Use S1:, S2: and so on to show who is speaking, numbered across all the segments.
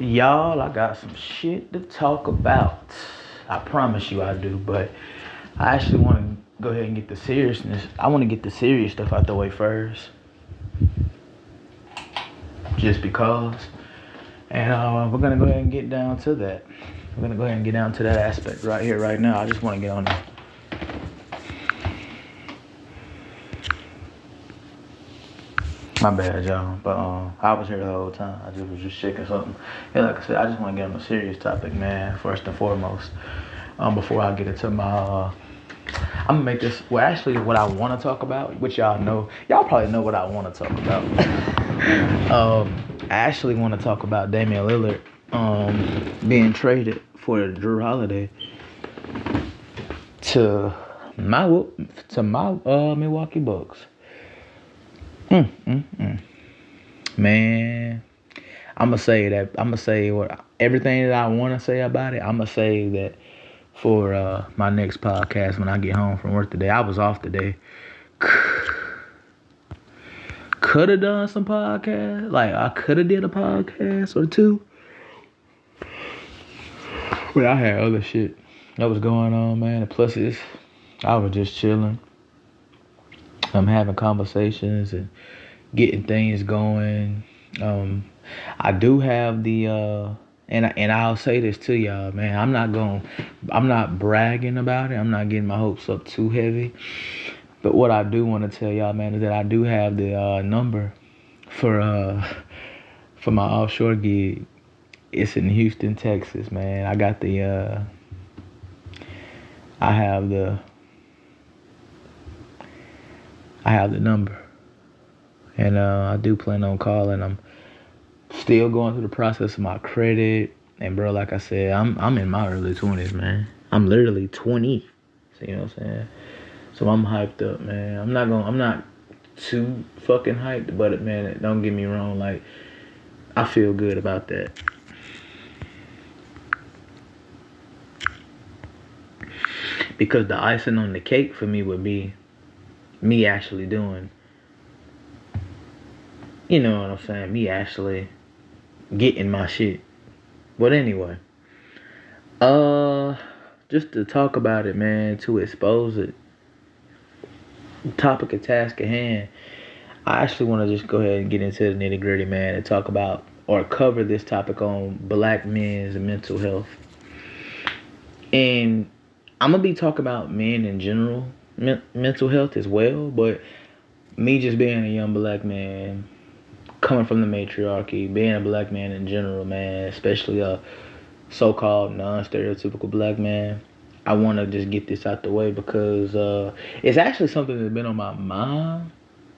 S1: Y'all, I got some shit to talk about. I promise you I do, but I actually want to go ahead and get the seriousness. I want to get the serious stuff out the way first. Just because. And uh, we're going to go ahead and get down to that. We're going to go ahead and get down to that aspect right here, right now. I just want to get on My bad, y'all. But um, I was here the whole time. I just was just shaking something. Yeah, like I said, I just want to get on a serious topic, man. First and foremost, um, before I get into my, uh, I'm gonna make this. Well, actually, what I want to talk about, which y'all know, y'all probably know what I want to talk about. um, I actually want to talk about Damian Lillard, um, being traded for Jrue Holiday to my to my uh Milwaukee Bucks. Mm, mm, mm. Man, I'm gonna say that I'm gonna say what everything that I want to say about it. I'm gonna say that for uh, my next podcast when I get home from work today. I was off today. Could have done some podcast. Like I could have did a podcast or two. But I had other shit that was going on, man. And plus, it's I was just chilling. I'm having conversations and getting things going. Um, I do have the uh, and and I'll say this to y'all, man. I'm not going I'm not bragging about it. I'm not getting my hopes up too heavy. But what I do want to tell y'all, man, is that I do have the uh, number for uh for my offshore gig. It's in Houston, Texas, man. I got the uh I have the I have the number. And uh, I do plan on calling. I'm still going through the process of my credit. And bro, like I said, I'm I'm in my early twenties, man. I'm literally twenty. So you know what I'm saying? So I'm hyped up, man. I'm not going I'm not too fucking hyped, but man, don't get me wrong, like I feel good about that. Because the icing on the cake for me would be me actually doing you know what I'm saying, me actually getting my shit. But anyway, uh just to talk about it, man, to expose it. Topic of task at hand. I actually want to just go ahead and get into the nitty gritty, man, and talk about or cover this topic on black men's mental health. And I'm gonna be talking about men in general, mental health as well. But me just being a young black man, coming from the matriarchy, being a black man in general, man, especially a so-called non-stereotypical black man, I want to just get this out the way because uh, it's actually something that's been on my mind,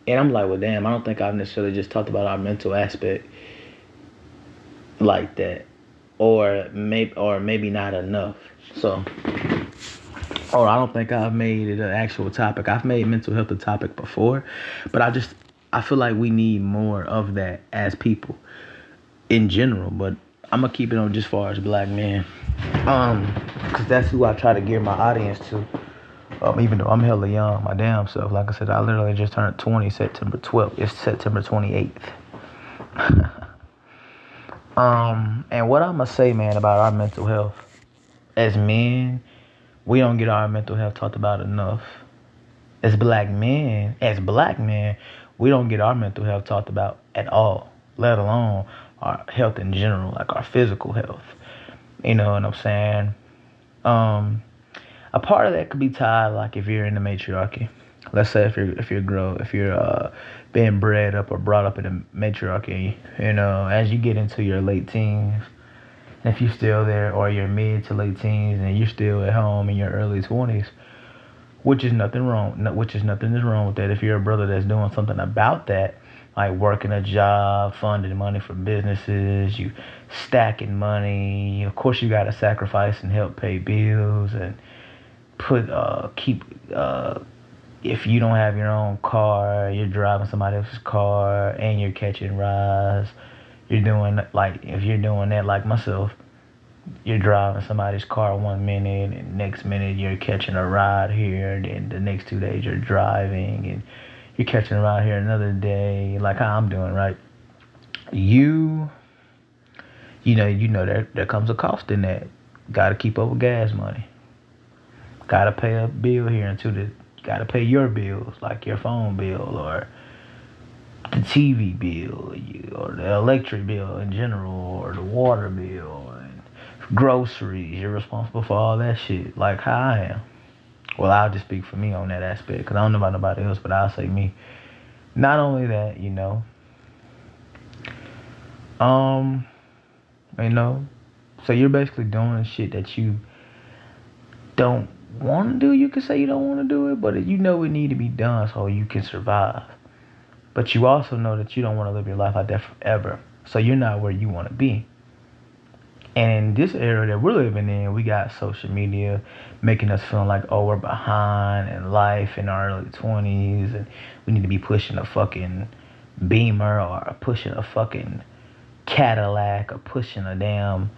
S1: and I'm like, well, damn, I don't think I've necessarily just talked about our mental aspect like that, or maybe, or maybe not enough. So or I don't think I've made it an actual topic. I've made mental health a topic before, but I just I feel like we need more of that as people in general. But I'm gonna keep it on just far as black men, um, cause that's who I try to gear my audience to. Um, even though I'm hella young, my damn self. Like I said, I literally just turned 20 September 12th. It's September 28th. um, and what I'm gonna say, man, about our mental health as men we don't get our mental health talked about enough. As black men, as black men, we don't get our mental health talked about at all, let alone our health in general, like our physical health. You know what I'm saying? Um, a part of that could be tied, like if you're in the matriarchy. Let's say if you're if you're grow if you're uh, being bred up or brought up in a matriarchy, you know, as you get into your late teens, if you're still there or you're mid to late teens and you're still at home in your early 20s, which is nothing wrong, which is nothing is wrong with that. If you're a brother that's doing something about that, like working a job, funding money for businesses, you stacking money. Of course, you got to sacrifice and help pay bills and put uh keep uh if you don't have your own car, you're driving somebody else's car and you're catching rides you're doing like if you're doing that like myself, you're driving somebody's car one minute and next minute you're catching a ride here, and then the next two days you're driving and you're catching a ride here another day, like how I'm doing, right? You you know, you know there there comes a cost in that. Got to keep up with gas money. Got to pay a bill here until the. Got to pay your bills like your phone bill or the TV bill or the electric bill in general or the water bill and groceries. You're responsible for all that shit like how I am. Well, I'll just speak for me on that aspect because I don't know about nobody else, but I'll say me. Not only that, you know, um, you know, so you're basically doing shit that you don't want to do. You can say you don't want to do it, but you know it need to be done so you can survive. But you also know that you don't want to live your life like that forever. So you're not where you want to be. And in this era that we're living in, we got social media making us feel like, oh, we're behind in life in our early 20s and we need to be pushing a fucking Beamer or pushing a fucking Cadillac or pushing a damn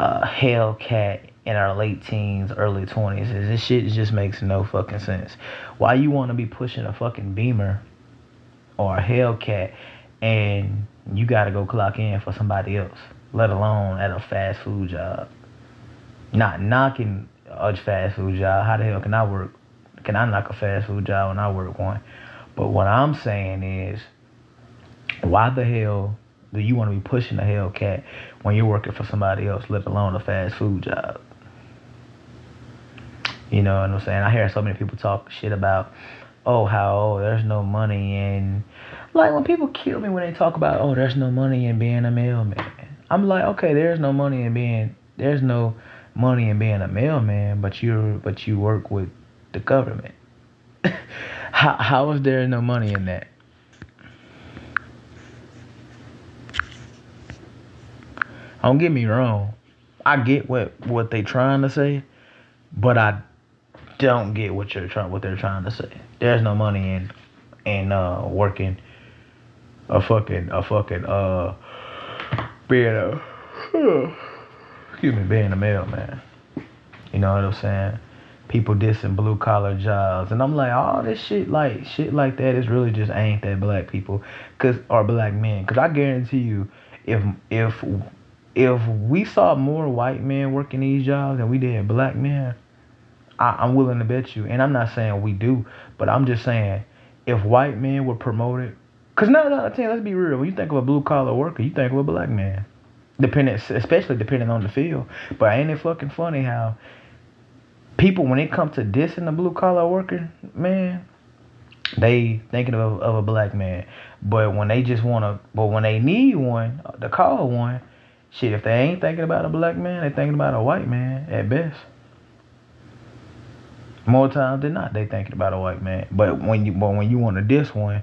S1: uh, Hellcat in our late teens, early 20s. This shit just makes no fucking sense. Why you want to be pushing a fucking Beamer or a Hellcat and you got to go clock in for somebody else, let alone at a fast food job? Not knocking a fast food job. How the hell can I work? Can I knock a fast food job when I work one? But what I'm saying is, why the hell do you want to be pushing a Hellcat when you're working for somebody else, let alone a fast food job? You know what I'm saying? I hear so many people talk shit about, oh, how oh, there's no money in, like when people kill me when they talk about, oh, there's no money in being a mailman. I'm like, okay, there's no money in being, there's no money in being a mailman, but you but you work with the government. how how is there no money in that? Don't get me wrong. I get what what they trying to say, but I don't get what you're trying what they're trying to say. There's no money in in uh working a fucking a fucking uh being a excuse me being a mailman. You know what I'm saying? People dissing blue collar jobs, and I'm like, all this shit like shit like that is really just ain't that black people, cause or black men. Cause I guarantee you, if if if we saw more white men working these jobs than we did black men, I, am willing to bet you. And I'm not saying we do, but I'm just saying if white men were promoted, because nine out of ten, let's be real, when you think of a blue collar worker, you think of a black man, depending, especially depending on the field. But ain't it fucking funny how people when it comes to dissing the blue collar worker, man, they thinking of, of a black man. But when they just want to, but when they need one to call one, shit, if they ain't thinking about a black man, they thinking about a white man at best. More times than not, they thinking about a white man. But when you, but when you want to diss one,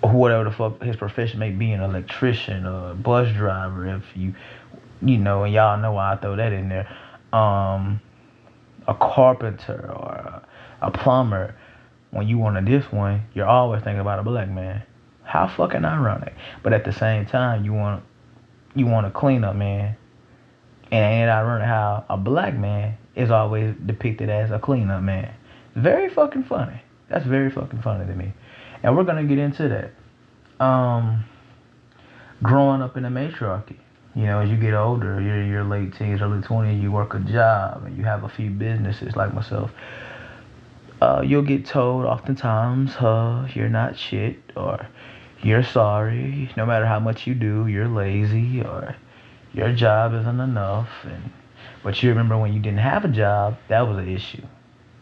S1: whatever the fuck his profession may be, an electrician or a bus driver, if you, you know, and y'all know why I throw that in there, um, a carpenter or a, a plumber, when you want to diss one, you're always thinking about a black man. How fucking ironic. But at the same time, you want you want a cleanup man. And ain't ironic how a black man is always depicted as a cleanup man. Very fucking funny. That's very fucking funny to me. And we're gonna get into that. Um growing up in a matriarchy. You know, as you get older, you're your late teens, early twenties, you work a job and you have a few businesses like myself. Uh, you'll get told oftentimes, uh, you're not shit or you're sorry. No matter how much you do, you're lazy or your job isn't enough. And but you remember when you didn't have a job, that was an issue.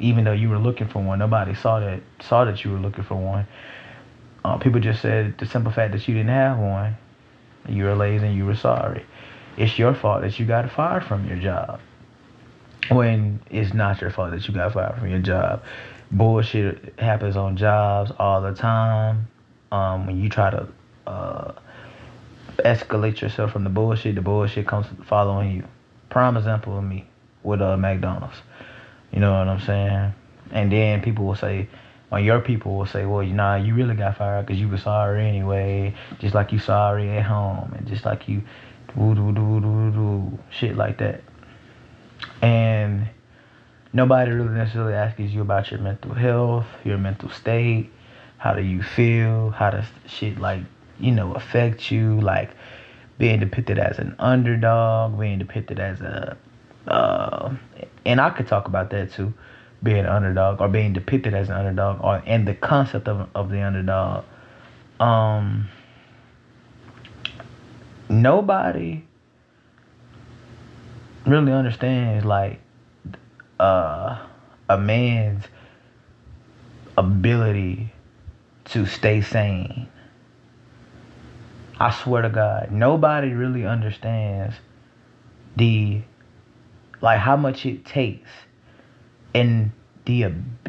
S1: Even though you were looking for one, nobody saw that saw that you were looking for one. Uh, people just said the simple fact that you didn't have one, you were lazy and you were sorry. It's your fault that you got fired from your job. When it's not your fault that you got fired from your job. Bullshit happens on jobs all the time um, when you try to uh, escalate yourself from the bullshit, the bullshit comes following you. Prime example of me with uh, McDonald's. You know what I'm saying? And then people will say, or your people will say, well, you know, you really got fired because you were sorry anyway, just like you sorry at home, and just like you shit like that. And nobody really necessarily asks you about your mental health, your mental state, how do you feel? How does shit like, you know, affect you? Like being depicted as an underdog, being depicted as a, uh, and I could talk about that too, being an underdog or being depicted as an underdog, or and the concept of of the underdog. Um, nobody really understands like uh, a man's ability to stay sane. I swear to God, nobody really understands the like how much it takes and the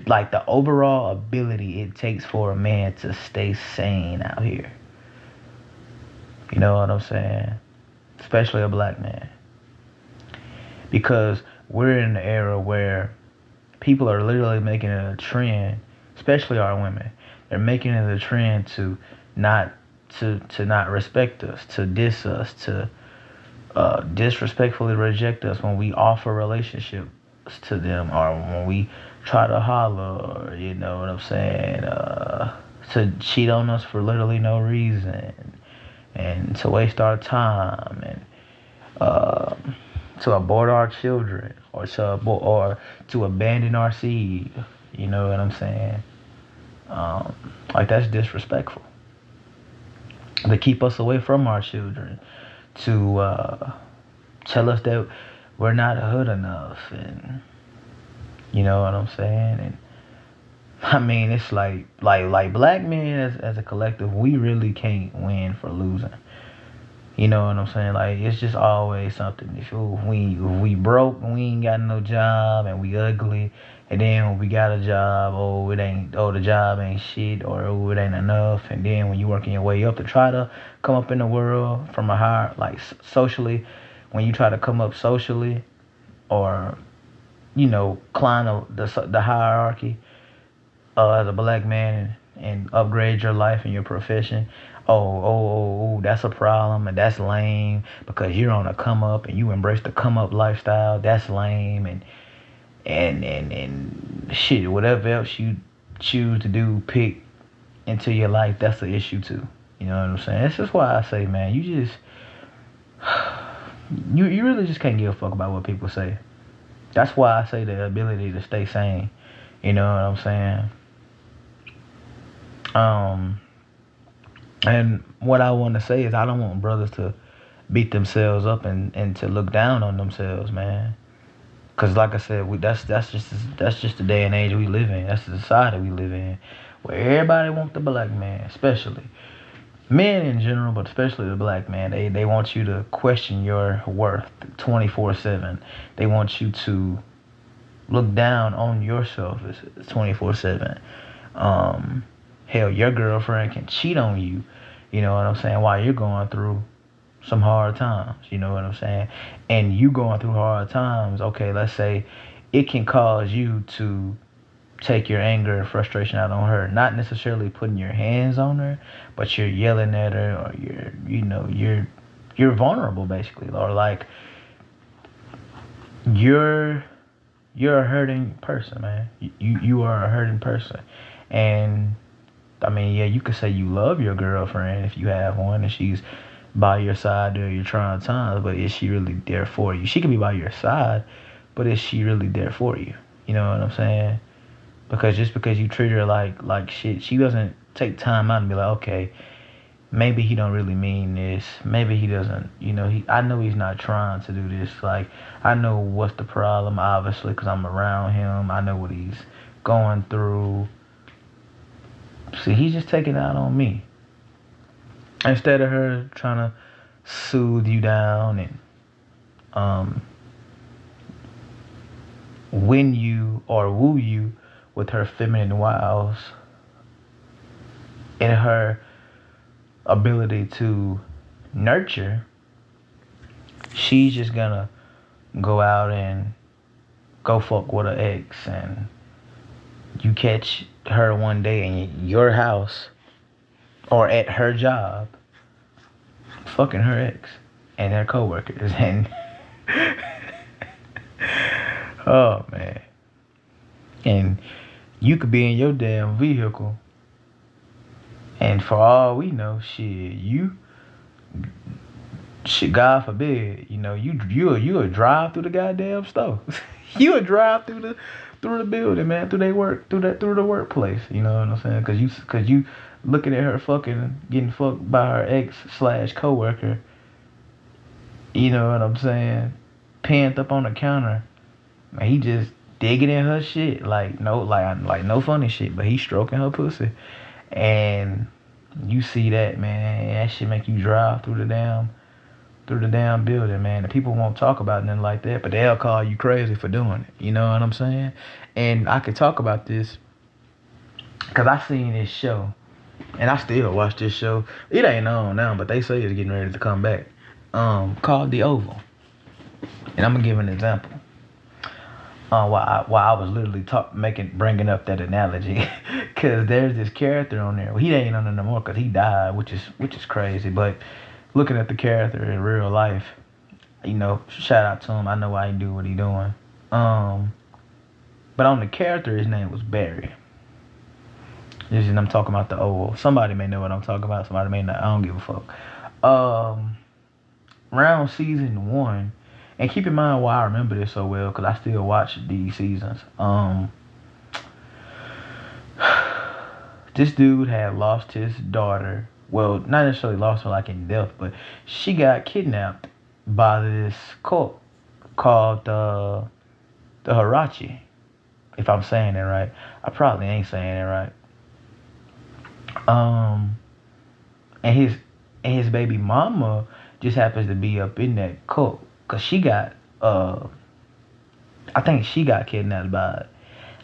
S1: like the overall ability it takes for a man to stay sane out here. You know what I'm saying? Especially a black man. Because we're in an era where people are literally making it a trend, especially our women. They're making it a trend to not to to not respect us, to diss us, to uh, disrespectfully reject us when we offer relationships to them, or when we try to holler, or, you know what I'm saying, uh, to cheat on us for literally no reason, and to waste our time, and uh, to abort our children, or to abort, or to abandon our seed. You know what I'm saying? Um, like that's disrespectful. To keep us away from our children, to uh, tell us that we're not hood enough, and you know what I'm saying? And I mean, it's like like like black men as as a collective, we really can't win for losing. You know what I'm saying? Like it's just always something. If we if we broke we ain't got no job and we ugly, and then when we got a job, oh it ain't oh the job ain't shit or oh it ain't enough. And then when you're working your way up to try to come up in the world from a higher like socially, when you try to come up socially, or you know, climb the the, hierarchy uh, as a black man and, and upgrade your life and your profession. Oh, oh, oh, oh, that's a problem and that's lame because you're on a come up and you embrace the come up lifestyle. That's lame and and and and shit, whatever else you choose to do, pick into your life, that's an issue too. You know what I'm saying? This is why I say, man, you just you you really just can't give a fuck about what people say. That's why I say the ability to stay sane. You know what I'm saying? Um, and what I want to say is I don't want brothers to beat themselves up and, and to look down on themselves, man. Cause like I said, we, that's that's just that's just the day and age we live in. That's the society we live in, where everybody wants the black man, especially men in general, but especially the black man, they, they want you to question your worth 24 7. They want you to look down on yourself 24 7. Um, hell, your girlfriend can cheat on you, you know what I'm saying, while you're going through some hard times, you know what I'm saying? And you going through hard times, okay, let's say it can cause you to take your anger and frustration out on her. Not necessarily putting your hands on her, but you're yelling at her or you're you know, you're you're vulnerable basically. Or like you're you're a hurting person, man. You you are a hurting person. And I mean, yeah, you could say you love your girlfriend if you have one and she's by your side during your trying times, but is she really there for you? She can be by your side, but is she really there for you? You know what I'm saying? Because just because you treat her like like shit, she doesn't take time out and be like, okay, maybe he don't really mean this. Maybe he doesn't. You know, he. I know he's not trying to do this. Like I know what's the problem, obviously, because I'm around him. I know what he's going through. See, he's just taking out on me. Instead of her trying to soothe you down and um, win you or woo you with her feminine wiles and her ability to nurture, she's just gonna go out and go fuck with her ex and you catch her one day in your house or at her job fucking her ex and her coworkers and oh man and you could be in your damn vehicle, and for all we know, shit, you shit, God forbid, you know, you you you would drive through the goddamn store. you a drive through the through the building, man, through they work, through that through the workplace. You know what I'm saying? Cause you cause you looking at her fucking getting fucked by her ex slash coworker. You know what I'm saying? Pant up on the counter. He just digging in her shit. Like no like like no funny shit, but he stroking her pussy. And you see that, man, that shit make you drive through the damn through the damn building, man. And people won't talk about nothing like that, but they'll call you crazy for doing it. You know what I'm saying? And I could talk about this because I seen this show, and I still watch this show. It ain't on now, but they say it's getting ready to come back. Um, called The Oval, and I'm gonna give an example. Uh, while I, while I was literally talk, making bringing up that analogy, because there's this character on there. Well, he ain't on it no more because he died, which is which is crazy. But looking at the character in real life, you know, shout out to him. I know why he do what he doing. Um, but on the character, his name was Barry. I'm talking about the old. Somebody may know what I'm talking about. Somebody may not. I don't give a fuck. Um, round season one, and keep in mind why I remember this so well because I still watch these seasons. Um, this dude had lost his daughter well, not necessarily lost her like in death, but she got kidnapped by this cult called uh, the Harachi. If I'm saying it right, I probably ain't saying it right. Um, and his and his baby mama just happens to be up in that cult because she got uh, I think she got kidnapped by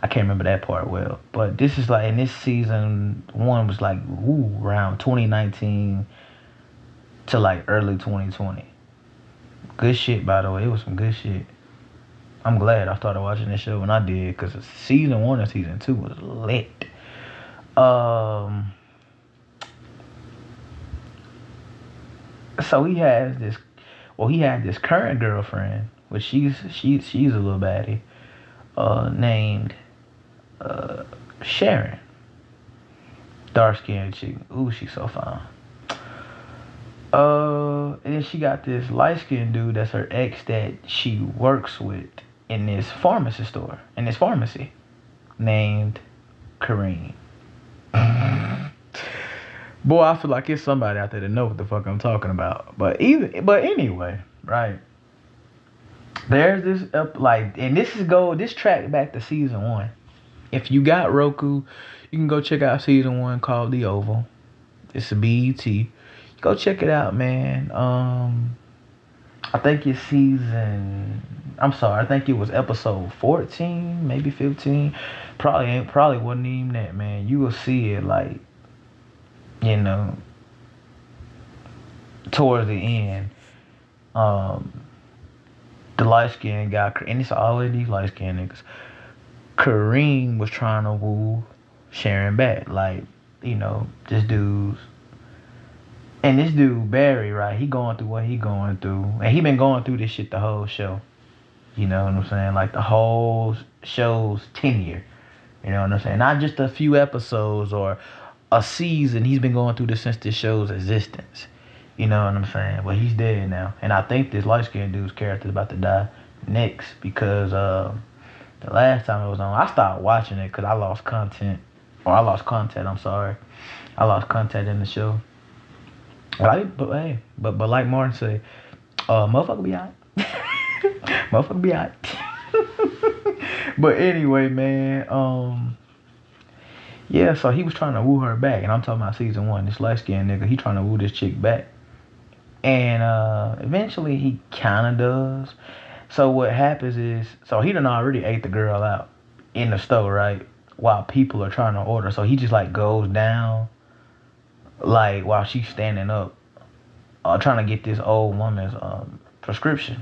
S1: I can't remember that part well. But this is like, and this season one was like, ooh, around 2019 to like early 2020. Good shit, by the way. It was some good shit. I'm glad I started watching this show when I did, because season one and season two was lit. Um, so he has this, well, he had this current girlfriend, which she's she's she's a little baddie, uh, named uh, Sharon. Dark skinned chick. Ooh, she's so fine. Uh, and then she got this light skinned dude that's her ex that she works with in this pharmacy store, in this pharmacy, named Kareem. Boy, I feel like it's somebody out there that know what the fuck I'm talking about. But either, but anyway, right? There's this up like, and this is go this track back to season one if you got Roku, you can go check out season one called The Oval. It's a BET. Go check it out, man. Um, I think it's season. I'm sorry. I think it was episode 14, maybe 15. Probably ain't. Probably wasn't even that, man. You will see it like, you know, towards the end. Um, the light skin guy, and it's all of these light skin niggas Kareem was trying to woo Sharon back. Like, you know, this dude's and this dude Barry, right? He going through what he going through, and he been going through this shit the whole show. You know what I'm saying? Like the whole show's tenure. You know what I'm saying? Not just a few episodes or a season. He's been going through this since this show's existence. You know what I'm saying? But he's dead now, and I think this light skinned dude's character is about to die next because. Uh, the last time it was on, I stopped watching it because I lost content. Or I lost content, I'm sorry. I lost content in the show. But, I, but hey, but, but like Martin said, uh, motherfucker be out. motherfucker be out. but anyway, man, um, yeah, so he was trying to woo her back, and I'm talking about season one. This light skinned nigga, he trying to woo this chick back, and uh, eventually he kind of does. So what happens is, so he done already ate the girl out in the store, right? While people are trying to order. So he just like goes down, like while she's standing up, uh, trying to get this old woman's um, prescription.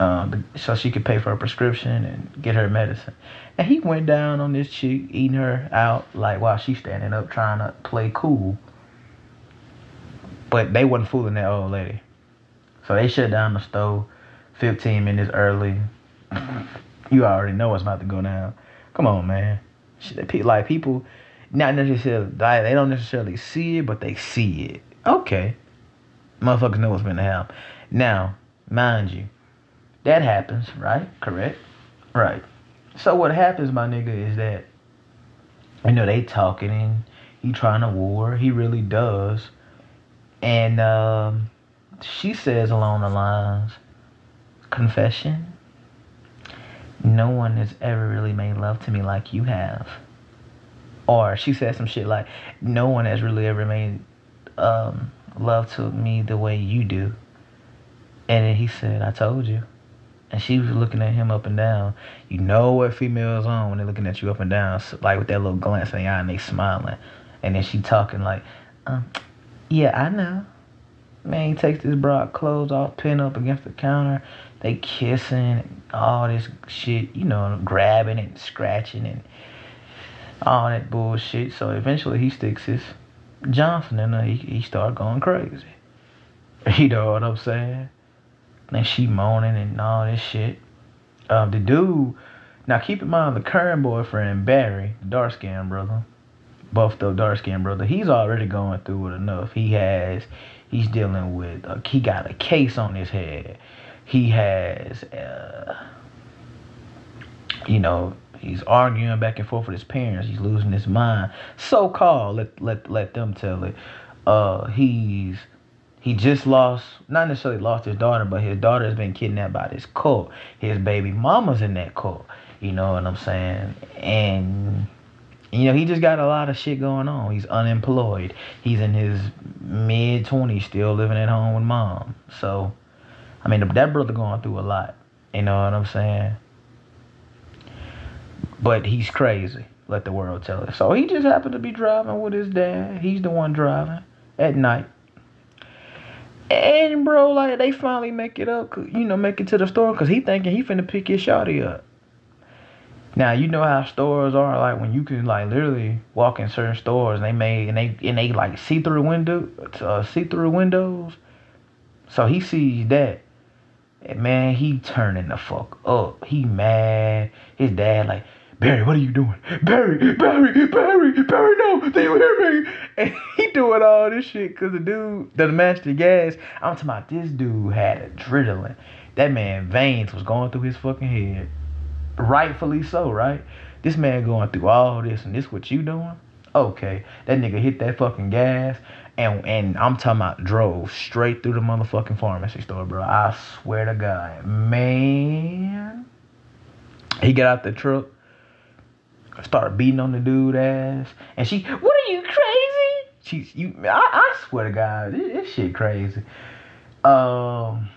S1: Um, so she could pay for her prescription and get her medicine. And he went down on this chick, eating her out, like while she's standing up, trying to play cool. But they wasn't fooling that old lady. So they shut down the store 15 minutes early. You already know what's about to go down. Come on, man. Like people, not necessarily they don't necessarily see it, but they see it. Okay, Motherfuckers know what's been to happen. Now, mind you, that happens, right? Correct? Right. So what happens, my nigga, is that you know they talking and he trying to war. He really does. And um, she says along the lines, confession. No one has ever really made love to me like you have. Or she said some shit like, no one has really ever made um, love to me the way you do. And then he said, I told you. And she was looking at him up and down. You know what females on when they're looking at you up and down, like with that little glance in the eye and they smiling. And then she talking like, um, yeah, I know. Man, he takes this broad clothes off, pin up against the counter. They kissing, all this shit, you know, grabbing and scratching and all that bullshit. So eventually he sticks his Johnson in. He, he started going crazy. You know what I'm saying? And she moaning and all this shit. Um, the dude, now keep in mind the current boyfriend, Barry, the dark skinned brother, buffed up dark skinned brother, he's already going through it enough. He has, he's dealing with, uh, he got a case on his head. He has, uh, you know, he's arguing back and forth with his parents. He's losing his mind. So called, let let let them tell it. Uh, he's he just lost, not necessarily lost his daughter, but his daughter has been kidnapped by this cult. His baby mama's in that cult. You know what I'm saying? And you know, he just got a lot of shit going on. He's unemployed. He's in his mid 20s, still living at home with mom. So, I mean, that brother going through a lot. You know what I'm saying? But he's crazy. Let the world tell it. So he just happened to be driving with his dad. He's the one driving at night. And bro, like they finally make it up, you know, make it to the store because he thinking he finna pick his shawty up. Now you know how stores are like when you can like literally walk in certain stores and they made and they and they like see through window, uh, see through windows. So he sees that, and man, he turning the fuck up. He mad. His dad like, Barry, what are you doing? Barry, Barry, Barry, Barry, no, do you hear me? And he doing all this shit because the dude, doesn't match the gas, I'm talking about this dude had adrenaline. That man veins was going through his fucking head. Rightfully so, right? This man going through all this and this what you doing? Okay. That nigga hit that fucking gas and and I'm talking about drove straight through the motherfucking pharmacy store, bro. I swear to God. Man. He got out the truck start beating on the dude ass, and she, what are you crazy? She's you, I, I swear to God, this, this shit crazy. Um,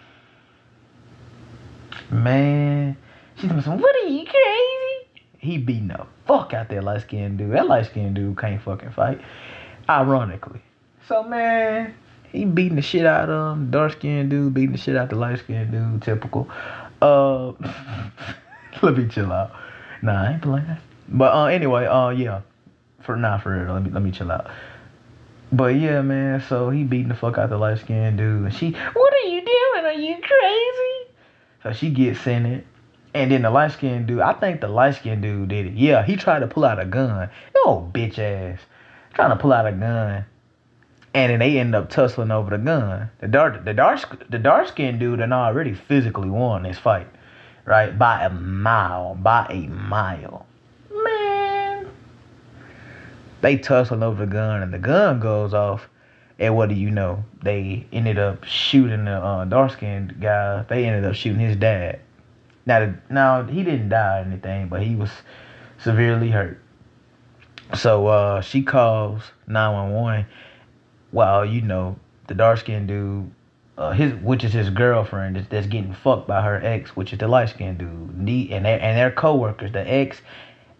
S1: man, she's like, what are you crazy? He beating the fuck out that light skinned dude. That light skinned dude can't fucking fight. Ironically, so man, he beating the shit out of him. Dark skinned dude beating the shit out the light skinned dude. Typical. Uh, let me chill out. Nah, I ain't playing. But uh, anyway, uh, yeah, for not nah, for real. Let me let me chill out. But yeah, man. So he beating the fuck out the light skinned dude, and she, what are you doing? Are you crazy? So she gets in it, and then the light skinned dude. I think the light skinned dude did it. Yeah, he tried to pull out a gun. No bitch ass, trying to pull out a gun. And then they end up tussling over the gun. The dark, the dark, the dark skinned dude and already physically won this fight, right? By a mile, by a mile. They tussling over the gun, and the gun goes off. And what do you know? They ended up shooting the uh, dark skinned guy. They ended up shooting his dad. Now, now he didn't die or anything, but he was severely hurt. So uh, she calls 911 while, you know, the dark skinned dude, uh, his which is his girlfriend, that's, that's getting fucked by her ex, which is the light skinned dude. And, their, and their co workers, the ex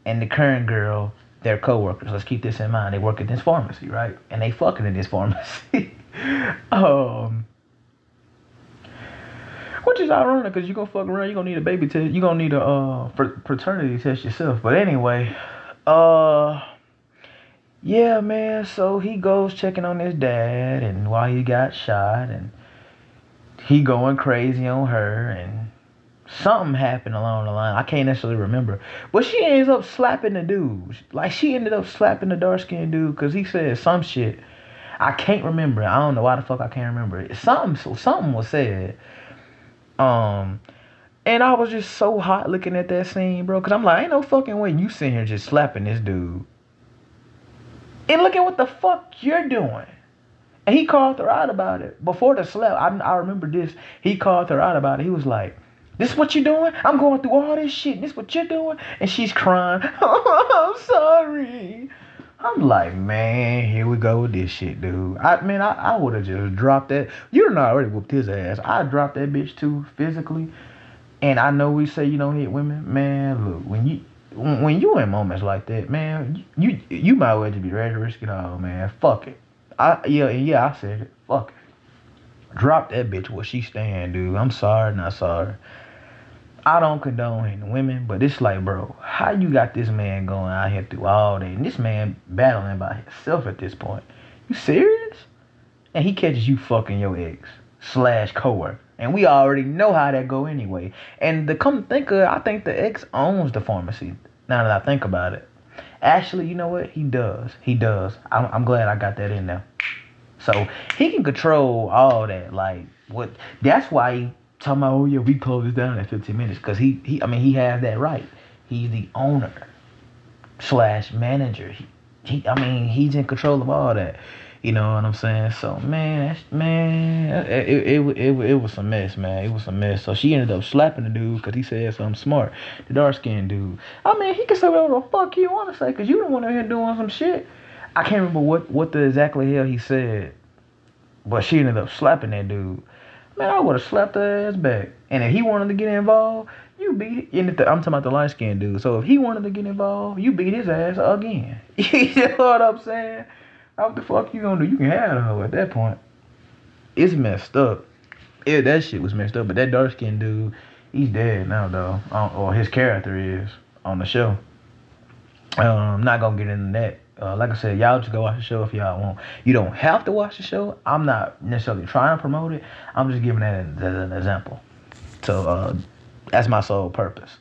S1: and the current girl, their coworkers. Let's keep this in mind. They work at this pharmacy, right? And they fucking in this pharmacy. um, which is ironic because you're gonna fuck around. you're gonna need a baby test. you're gonna need a uh paternity test yourself. But anyway, uh, yeah, man. So he goes checking on his dad, and why he got shot, and he going crazy on her, and something happened along the line. I can't necessarily remember. But she ends up slapping the dude. Like she ended up slapping the dark skinned dude because he said some shit. I can't remember. I don't know why the fuck I can't remember. Something something was said. Um and I was just so hot looking at that scene, bro. Cause I'm like, ain't no fucking way you sitting here just slapping this dude. And look at what the fuck you're doing. And he called her out about it. Before the slap, I, I remember this. He called her out about it. He was like, this is what you're doing? I'm going through all this shit. This what you're doing? And she's crying. I'm sorry. I'm like, man, here we go with this shit, dude. I mean, I, I would have just dropped that. You done already whooped his ass. I dropped that bitch too, physically. And I know we say you don't hit women. Man, look, when you when you in moments like that, man, you you might as well just be ready to risk it all, man. Fuck it. I yeah yeah I said it. Fuck it. Drop that bitch where she stand, dude. I'm sorry, not sorry. I don't condone hitting women, but it's like, bro, how you got this man going out here through all day, and this man battling by himself at this point? You serious? And he catches you fucking your ex slash coworker. And we already know how that go anyway. And to come think of I think the ex owns the pharmacy. Now that I think about it. Actually, you know what? He does. He does. I'm, I'm glad I got that in there. So he can control all that. Like what? That's why talking about. Oh yeah, we close this down in 15 minutes because he he. I mean, he has that right. He's the owner slash manager. He, he. I mean, he's in control of all that. You know what I'm saying? So man, man, it it, it it it was a mess, man. It was a mess. So she ended up slapping the dude because he said something smart. The dark skinned dude. I mean, he can say whatever the fuck he want to say because you the one out here doing some shit. I can't remember what what the exactly hell he said, but she ended up slapping that dude. Man, I would have slapped her ass back. And if he wanted to get involved, you beat it. And the, I'm talking about the light skinned dude. So if he wanted to get involved, you beat his ass again. you know what I'm saying? What the fuck you gonna do? You can have her at that point. It's messed up. Yeah, that shit was messed up. But that dark skinned dude, he's dead now though. Or his character is on the show. Um, not gonna get into that. Uh, like I said, y'all just go watch the show if y'all want. You don't have to watch the show. I'm not necessarily trying to promote it. I'm just giving that as an example. So uh, that's my sole purpose.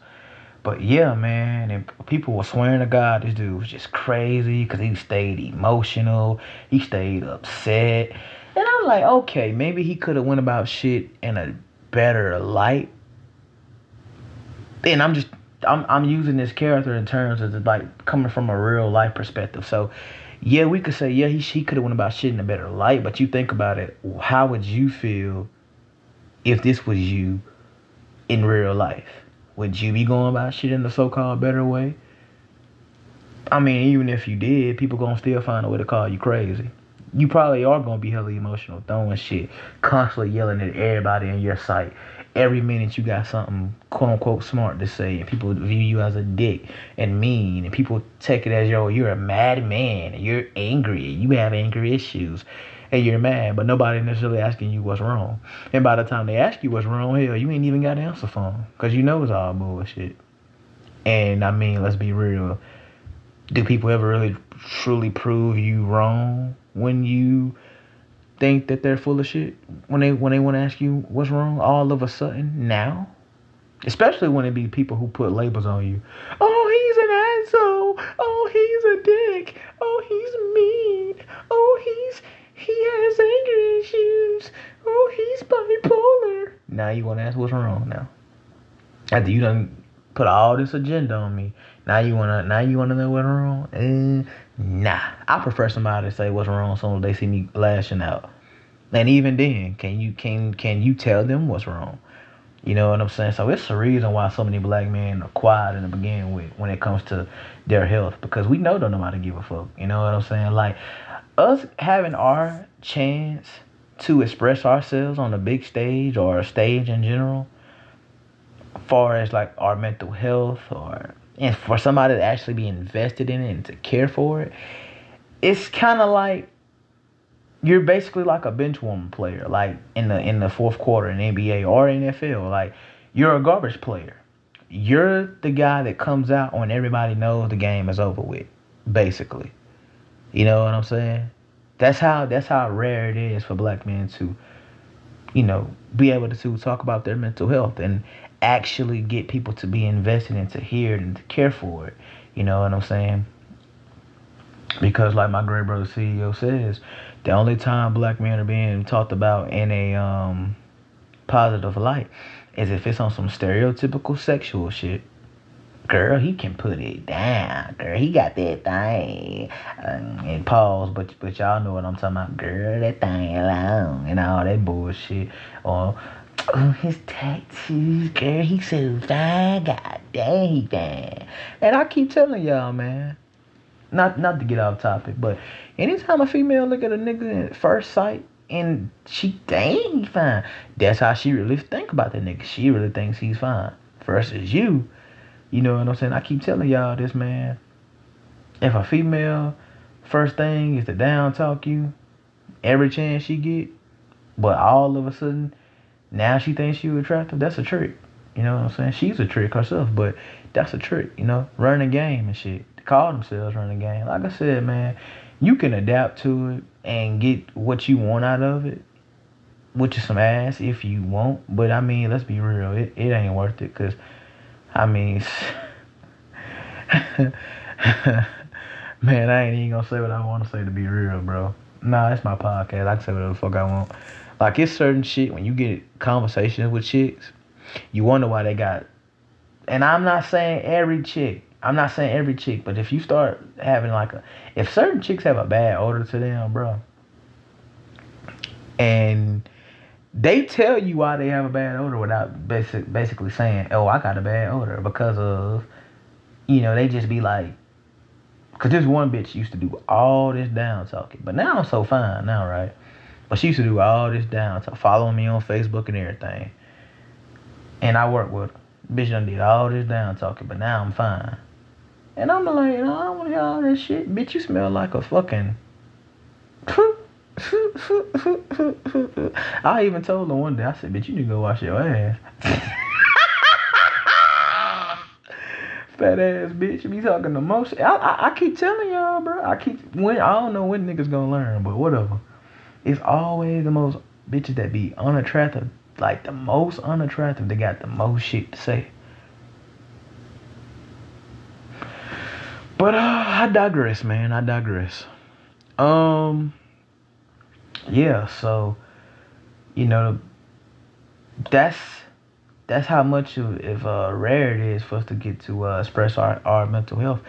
S1: But yeah, man, and people were swearing to God this dude was just crazy because he stayed emotional, he stayed upset, and I'm like, okay, maybe he could have went about shit in a better light. And I'm just, I'm, I'm using this character in terms of like coming from a real life perspective. So, yeah, we could say, yeah, he, he could have went about shit in a better light. But you think about it, how would you feel if this was you in real life? Would you be going about shit in the so-called better way? I mean, even if you did, people gonna still find a way to call you crazy. You probably are gonna be hella emotional, throwing shit, constantly yelling at everybody in your sight. Every minute you got something quote unquote smart to say, and people view you as a dick and mean, and people take it as yo, you're a mad man, you're angry, you have anger issues and you're mad, but nobody necessarily asking you what's wrong. And by the time they ask you what's wrong, hell, you ain't even got an answer for them because you know it's all bullshit. And I mean, let's be real. Do people ever really truly prove you wrong when you think that they're full of shit? When they when they want to ask you what's wrong, all of a sudden now, especially when it be people who put labels on you. Oh, he's an asshole. Oh, he's a dick. Oh, he's mean. Oh, he's he has anger issues. Oh, he's bipolar. Now you want to ask what's wrong now? After you done put all this agenda on me, now you wanna now you wanna know what's wrong? Eh, nah, I prefer somebody to say what's wrong so they see me lashing out. And even then, can you can can you tell them what's wrong? You know what I'm saying? So it's the reason why so many black men are quiet in the beginning with when it comes to their health because we know don't know how to give a fuck. You know what I'm saying? Like us having our chance to express ourselves on a big stage or a stage in general, far as like our mental health or and for somebody to actually be invested in it and to care for it, it's kind of like you're basically like a bench warmer player, like in the in the fourth quarter in NBA or NFL. Like you're a garbage player. You're the guy that comes out when everybody knows the game is over with, basically. You know what I'm saying? That's how that's how rare it is for black men to, you know, be able to, to talk about their mental health and actually get people to be invested and to hear it and to care for it. You know what I'm saying? Because like my great brother CEO says, The only time black men are being talked about in a um positive light is if it's on some stereotypical sexual shit. Girl, he can put it down. Girl, he got that thing. Um, and pause, but but y'all know what I'm talking about. Girl, that thing alone and all that bullshit. Or oh, his tattoos, girl, he so fine. God damn, he fine. And I keep telling y'all, man. Not not to get off topic, but anytime a female look at a nigga at first sight and she dang he fine, that's how she really think about that nigga. She really thinks he's fine. Versus you, you know what I'm saying? I keep telling y'all this, man. If a female first thing is to down talk you every chance she get, but all of a sudden now she thinks you attractive, that's a trick. You know what I'm saying? She's a trick herself, but that's a trick, you know, running a game and shit. They call themselves running a game. Like I said, man, you can adapt to it and get what you want out of it, which is some ass if you want. But I mean, let's be real, it, it ain't worth it because I mean, man, I ain't even gonna say what I want to say to be real, bro. Nah, it's my podcast. I can say whatever the fuck I want. Like it's certain shit when you get conversations with chicks, you wonder why they got. And I'm not saying every chick. I'm not saying every chick, but if you start having like a, if certain chicks have a bad odor to them, bro, and they tell you why they have a bad odor without basic, basically saying, "Oh, I got a bad odor because of," you know, they just be like, "Cause this one bitch used to do all this down talking, but now I'm so fine now, right?" But she used to do all this down talk, following me on Facebook and everything, and I work with her. Bitch done did all this down talking, but now I'm fine. And I'm like, I don't want to hear all that shit. Bitch, you smell like a fucking. I even told her one day, I said, bitch, you need to go wash your ass. Fat ass bitch, you be talking the most. I, I, I keep telling y'all, bro. I keep when I don't know when niggas gonna learn, but whatever. It's always the most bitches that be unattractive, like the most unattractive. They got the most shit to say. But uh, I digress, man. I digress. Um, yeah. So, you know, that's that's how much of, of uh, rare it is for us to get to uh, express our, our mental health.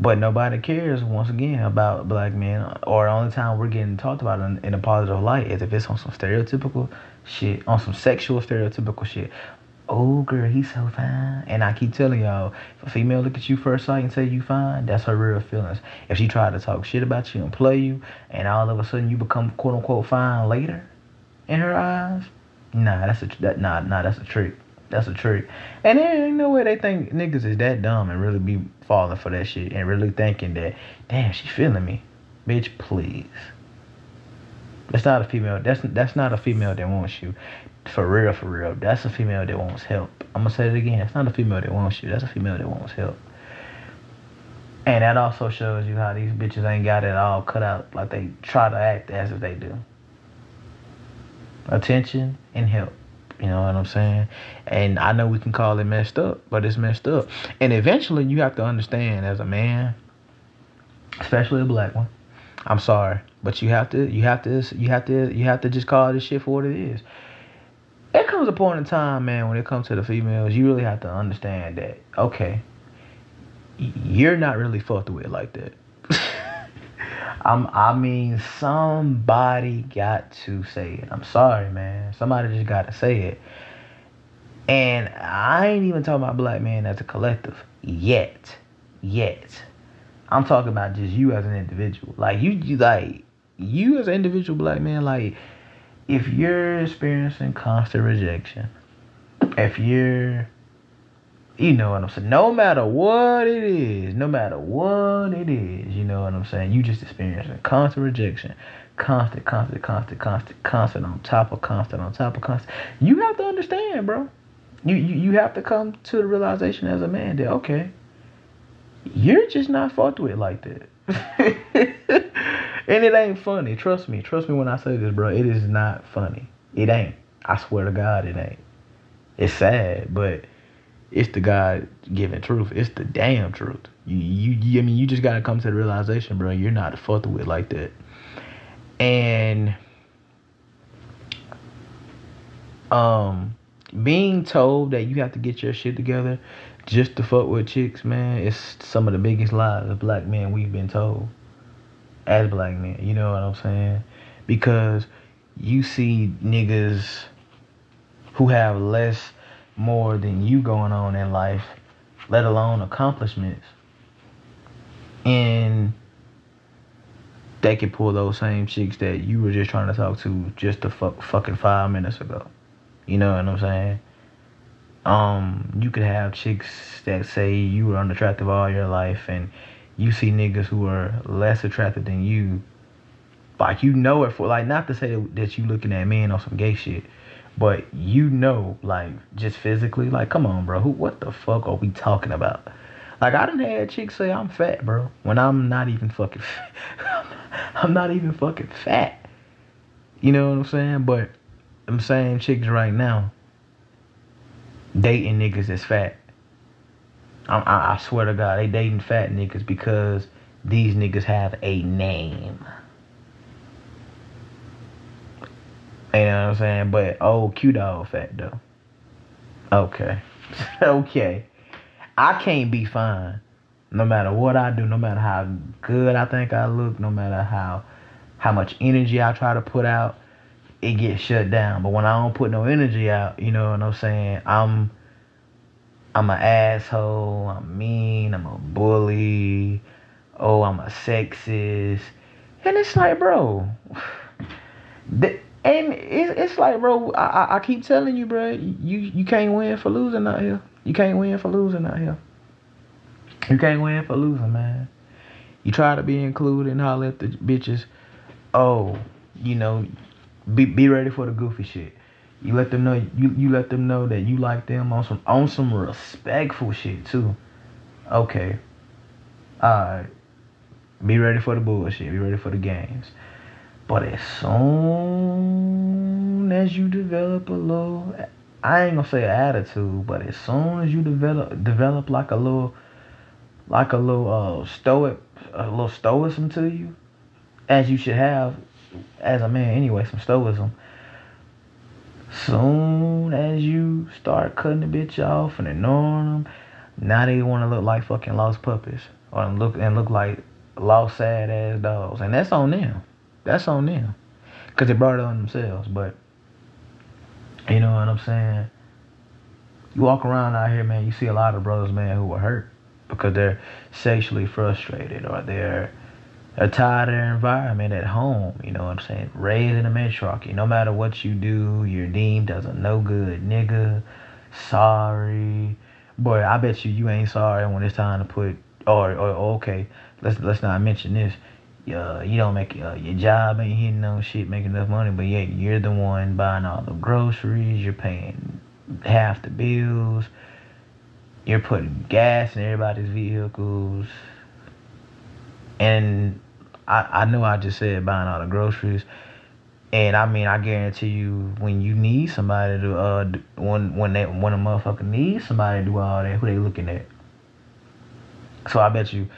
S1: But nobody cares once again about black men, or the only time we're getting talked about in, in a positive light is if it's on some stereotypical shit, on some sexual stereotypical shit oh girl, he's so fine. And I keep telling y'all, if a female look at you first sight and say you fine, that's her real feelings. If she try to talk shit about you and play you, and all of a sudden you become quote unquote fine later, in her eyes, nah, that's a that nah nah that's a trick. That's a trick. And there ain't no way they think niggas is that dumb and really be falling for that shit and really thinking that, damn, she feeling me. Bitch, please. That's not a female. That's that's not a female that wants you. For real, for real. That's a female that wants help. I'm gonna say it again. It's not a female that wants you. That's a female that wants help. And that also shows you how these bitches ain't got it all cut out. Like they try to act as if they do. Attention and help. You know what I'm saying? And I know we can call it messed up, but it's messed up. And eventually you have to understand as a man, especially a black one. I'm sorry, but you have to you have to you have to you have to just call this shit for what it is it comes a point in time, man, when it comes to the females, you really have to understand that, okay, you're not really fucked with like that. I'm, I mean, somebody got to say it. I'm sorry, man. Somebody just got to say it. And I ain't even talking about black men as a collective yet. Yet. I'm talking about just you as an individual. Like you, you like you as an individual black man, like if you're experiencing constant rejection, if you're, you know what I'm saying, no matter what it is, no matter what it is, you know what I'm saying, you just experiencing constant rejection, constant, constant, constant, constant, constant on top of constant on top of constant. You have to understand, bro. You, you, you have to come to the realization as a man that, okay, you're just not fucked with like that. And it ain't funny. Trust me. Trust me when I say this, bro. It is not funny. It ain't. I swear to God, it ain't. It's sad, but it's the God given truth. It's the damn truth. You, you, you, I mean, you just gotta come to the realization, bro. You're not fucked with like that. And um being told that you have to get your shit together just to fuck with chicks, man, it's some of the biggest lies of black men we've been told as black men. You know what I'm saying? Because you see niggas who have less more than you going on in life, let alone accomplishments. And they can pull those same chicks that you were just trying to talk to just to fuck fucking five minutes ago. You know what I'm saying? Um, you could have chicks that say you were unattractive all your life and you see niggas who are less attractive than you. Like you know it for like not to say that you looking at men on some gay shit, but you know like just physically like come on bro, who what the fuck are we talking about? Like I done had chicks say I'm fat, bro, when I'm not even fucking. fat. I'm not even fucking fat. You know what I'm saying? But I'm saying chicks right now dating niggas that's fat. I, I swear to God, they dating fat niggas because these niggas have a name. You know what I'm saying? But oh, Q dog fat though. Okay, okay. I can't be fine, no matter what I do, no matter how good I think I look, no matter how how much energy I try to put out, it gets shut down. But when I don't put no energy out, you know what I'm saying? I'm I'm an asshole, I'm mean, I'm a bully, oh, I'm a sexist. And it's like, bro, and it's, it's like, bro, I, I keep telling you, bro, you, you can't win for losing out here. You can't win for losing out here. You can't win for losing, man. You try to be included and holler at the bitches. Oh, you know, be be ready for the goofy shit. You let them know you, you let them know that you like them on some on some respectful shit too. Okay. Alright. Be ready for the bullshit. Be ready for the games. But as soon as you develop a little I ain't gonna say attitude, but as soon as you develop develop like a little like a little uh stoic a little stoicism to you, as you should have as a man anyway, some stoicism Soon as you start cutting the bitch off and ignoring them, now they want to look like fucking lost puppies or look and look like lost sad ass dogs, and that's on them. That's on them, cause they brought it on themselves. But you know what I'm saying? You walk around out here, man. You see a lot of brothers, man, who are hurt because they're sexually frustrated or they're tired of their environment at home. You know what I'm saying? Raised in a matriarchy. No matter what you do, you're deemed as a no good nigga. Sorry. Boy, I bet you you ain't sorry when it's time to put or or okay, let's let's not mention this. Uh, you don't make uh, your job ain't hitting no shit, making enough money, but yeah, you're the one buying all the groceries, you're paying half the bills, you're putting gas in everybody's vehicles, and I, I know I just said buying all the groceries. And I mean, I guarantee you, when you need somebody to, uh, when when they when a motherfucker needs somebody to do all that, who they looking at? So I bet you,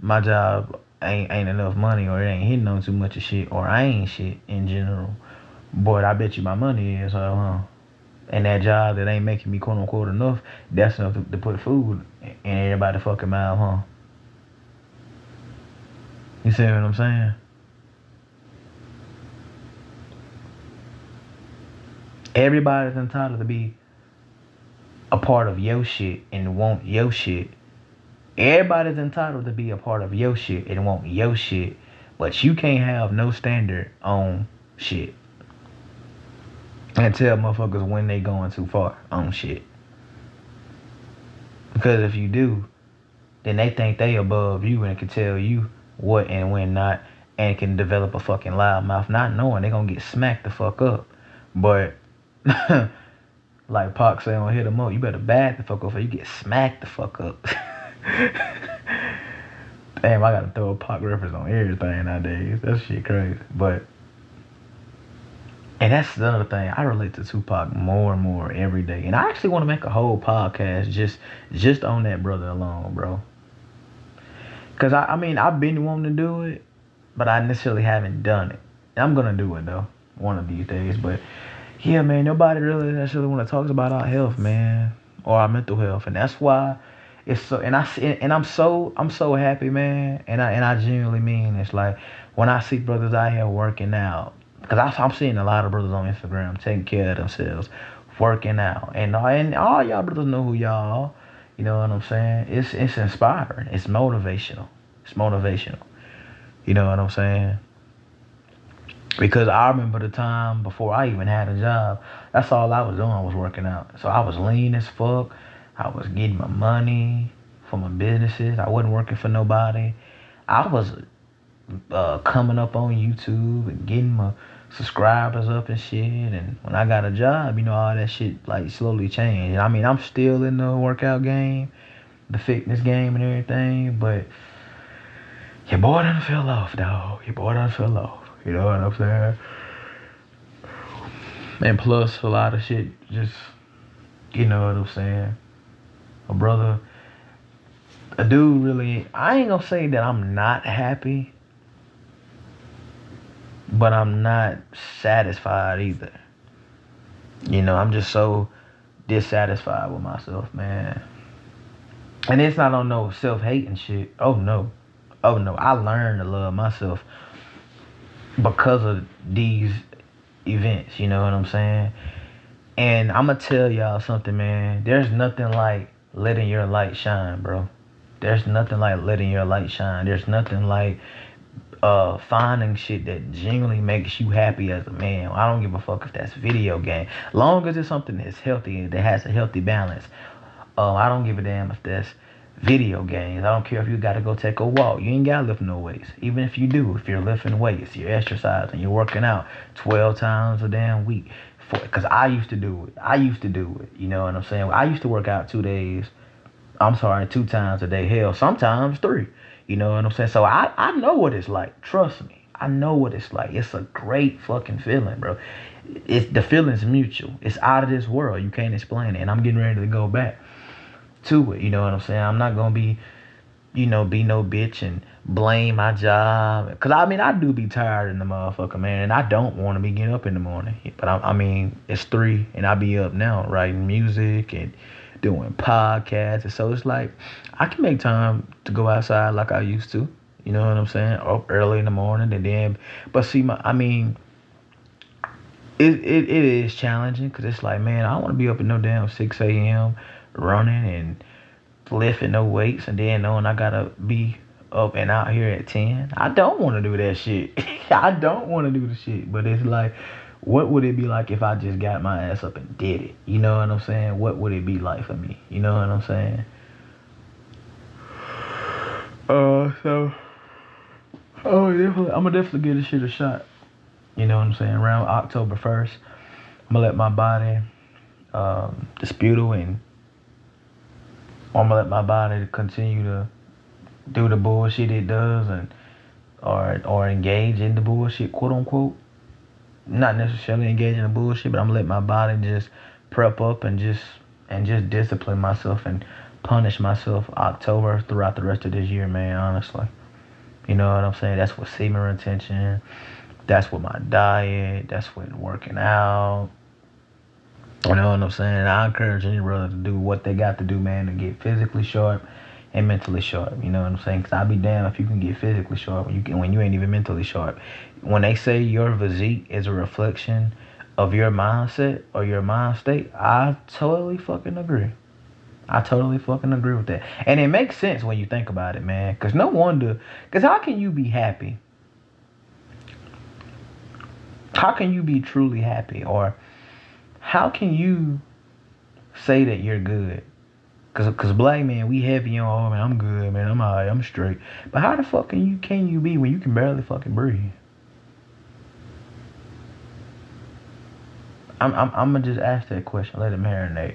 S1: my job ain't ain't enough money, or it ain't hitting on too much of shit, or I ain't shit in general. But I bet you my money is, uh, huh? And that job that ain't making me quote unquote enough, that's enough to, to put food in everybody's fucking mouth, huh? You see what I'm saying? Everybody's entitled to be a part of your shit and want your shit. Everybody's entitled to be a part of your shit and want your shit. But you can't have no standard on shit. And tell motherfuckers when they going too far on shit. Because if you do, then they think they above you and can tell you what and when not, and can develop a fucking loud mouth, not knowing they're gonna get smacked the fuck up. But like Pac say on hit them up, you better back the fuck up or you get smacked the fuck up. Damn, I gotta throw a Pac reference on everything nowadays. That shit crazy. But and that's the other thing. I relate to Tupac more and more every day. And I actually want to make a whole podcast just just on that brother alone, bro. Cause I, I mean I've been wanting to do it, but I necessarily haven't done it. I'm gonna do it though, one of these days. But yeah, man, nobody really necessarily want to talk about our health, man, or our mental health, and that's why it's so. And I and I'm so I'm so happy, man, and I and I genuinely mean it's like when I see brothers out here working out, because I'm seeing a lot of brothers on Instagram taking care of themselves, working out, and uh, and all y'all brothers know who y'all. You know what I'm saying? It's it's inspiring. It's motivational. It's motivational. You know what I'm saying? Because I remember the time before I even had a job, that's all I was doing was working out. So I was lean as fuck. I was getting my money for my businesses. I wasn't working for nobody. I was uh, coming up on YouTube and getting my subscribers up and shit. And when I got a job, you know, all that shit like slowly changed. I mean, I'm still in the workout game, the fitness game and everything, but your boy done fell off, dog. Your boy done fell off. You know what I'm saying? And plus, a lot of shit just, you know what I'm saying? A brother, a dude really, I ain't gonna say that I'm not happy, but I'm not satisfied either. You know, I'm just so dissatisfied with myself, man. And it's not on no self hating shit. Oh no oh no, I learned to love myself because of these events, you know what I'm saying? And I'm gonna tell y'all something, man. There's nothing like letting your light shine, bro. There's nothing like letting your light shine. There's nothing like uh finding shit that genuinely makes you happy as a man. I don't give a fuck if that's video game. Long as it's something that's healthy that has a healthy balance. Uh, I don't give a damn if that's video games. I don't care if you got to go take a walk. You ain't got to lift no weights. Even if you do, if you're lifting weights, you're exercising, you're working out 12 times a damn week. Because I used to do it. I used to do it. You know what I'm saying? I used to work out two days. I'm sorry, two times a day. Hell, sometimes three. You know what I'm saying? So I, I know what it's like. Trust me. I know what it's like. It's a great fucking feeling, bro. It's the feeling's mutual. It's out of this world. You can't explain it. And I'm getting ready to go back to it. You know what I'm saying? I'm not gonna be, you know, be no bitch and blame my job. Cause I mean, I do be tired in the motherfucker, man, and I don't want to be getting up in the morning. But I, I mean, it's three, and I be up now writing music and doing podcasts, and so it's like I can make time to go outside like I used to. You know what I'm saying? Up early in the morning, and then, but see, my, I mean. It, it, it is challenging because it's like, man, I don't want to be up at no damn 6 a.m running and lifting no weights and then knowing I gotta be up and out here at 10. I don't want to do that shit. I don't want to do the shit. But it's like, what would it be like if I just got my ass up and did it? You know what I'm saying? What would it be like for me? You know what I'm saying? Uh, so, oh, definitely, I'm gonna definitely give this shit a shot. You know what I'm saying? Around October 1st, I'm gonna let my body um, dispute and I'm gonna let my body continue to do the bullshit it does and or or engage in the bullshit, quote unquote. Not necessarily engage in the bullshit, but I'm let my body just prep up and just and just discipline myself and punish myself October throughout the rest of this year, man, honestly. You know what I'm saying? That's with semen retention. That's with my diet. That's with working out. You know what I'm saying? I encourage any brother to do what they got to do, man, to get physically sharp and mentally sharp. You know what I'm saying? Cause I'll be damned if you can get physically sharp when you can, when you ain't even mentally sharp. When they say your physique is a reflection of your mindset or your mind state, I totally fucking agree. I totally fucking agree with that. And it makes sense when you think about it, man. Cause no wonder. Cause how can you be happy? How can you be truly happy or how can you say that you're good? Cause, cause black man, we heavy on, oh man, I'm good, man, I'm alright, I'm straight. But how the fuck can you can you be when you can barely fucking breathe? I'm I'm I'm gonna just ask that question, let it marinate.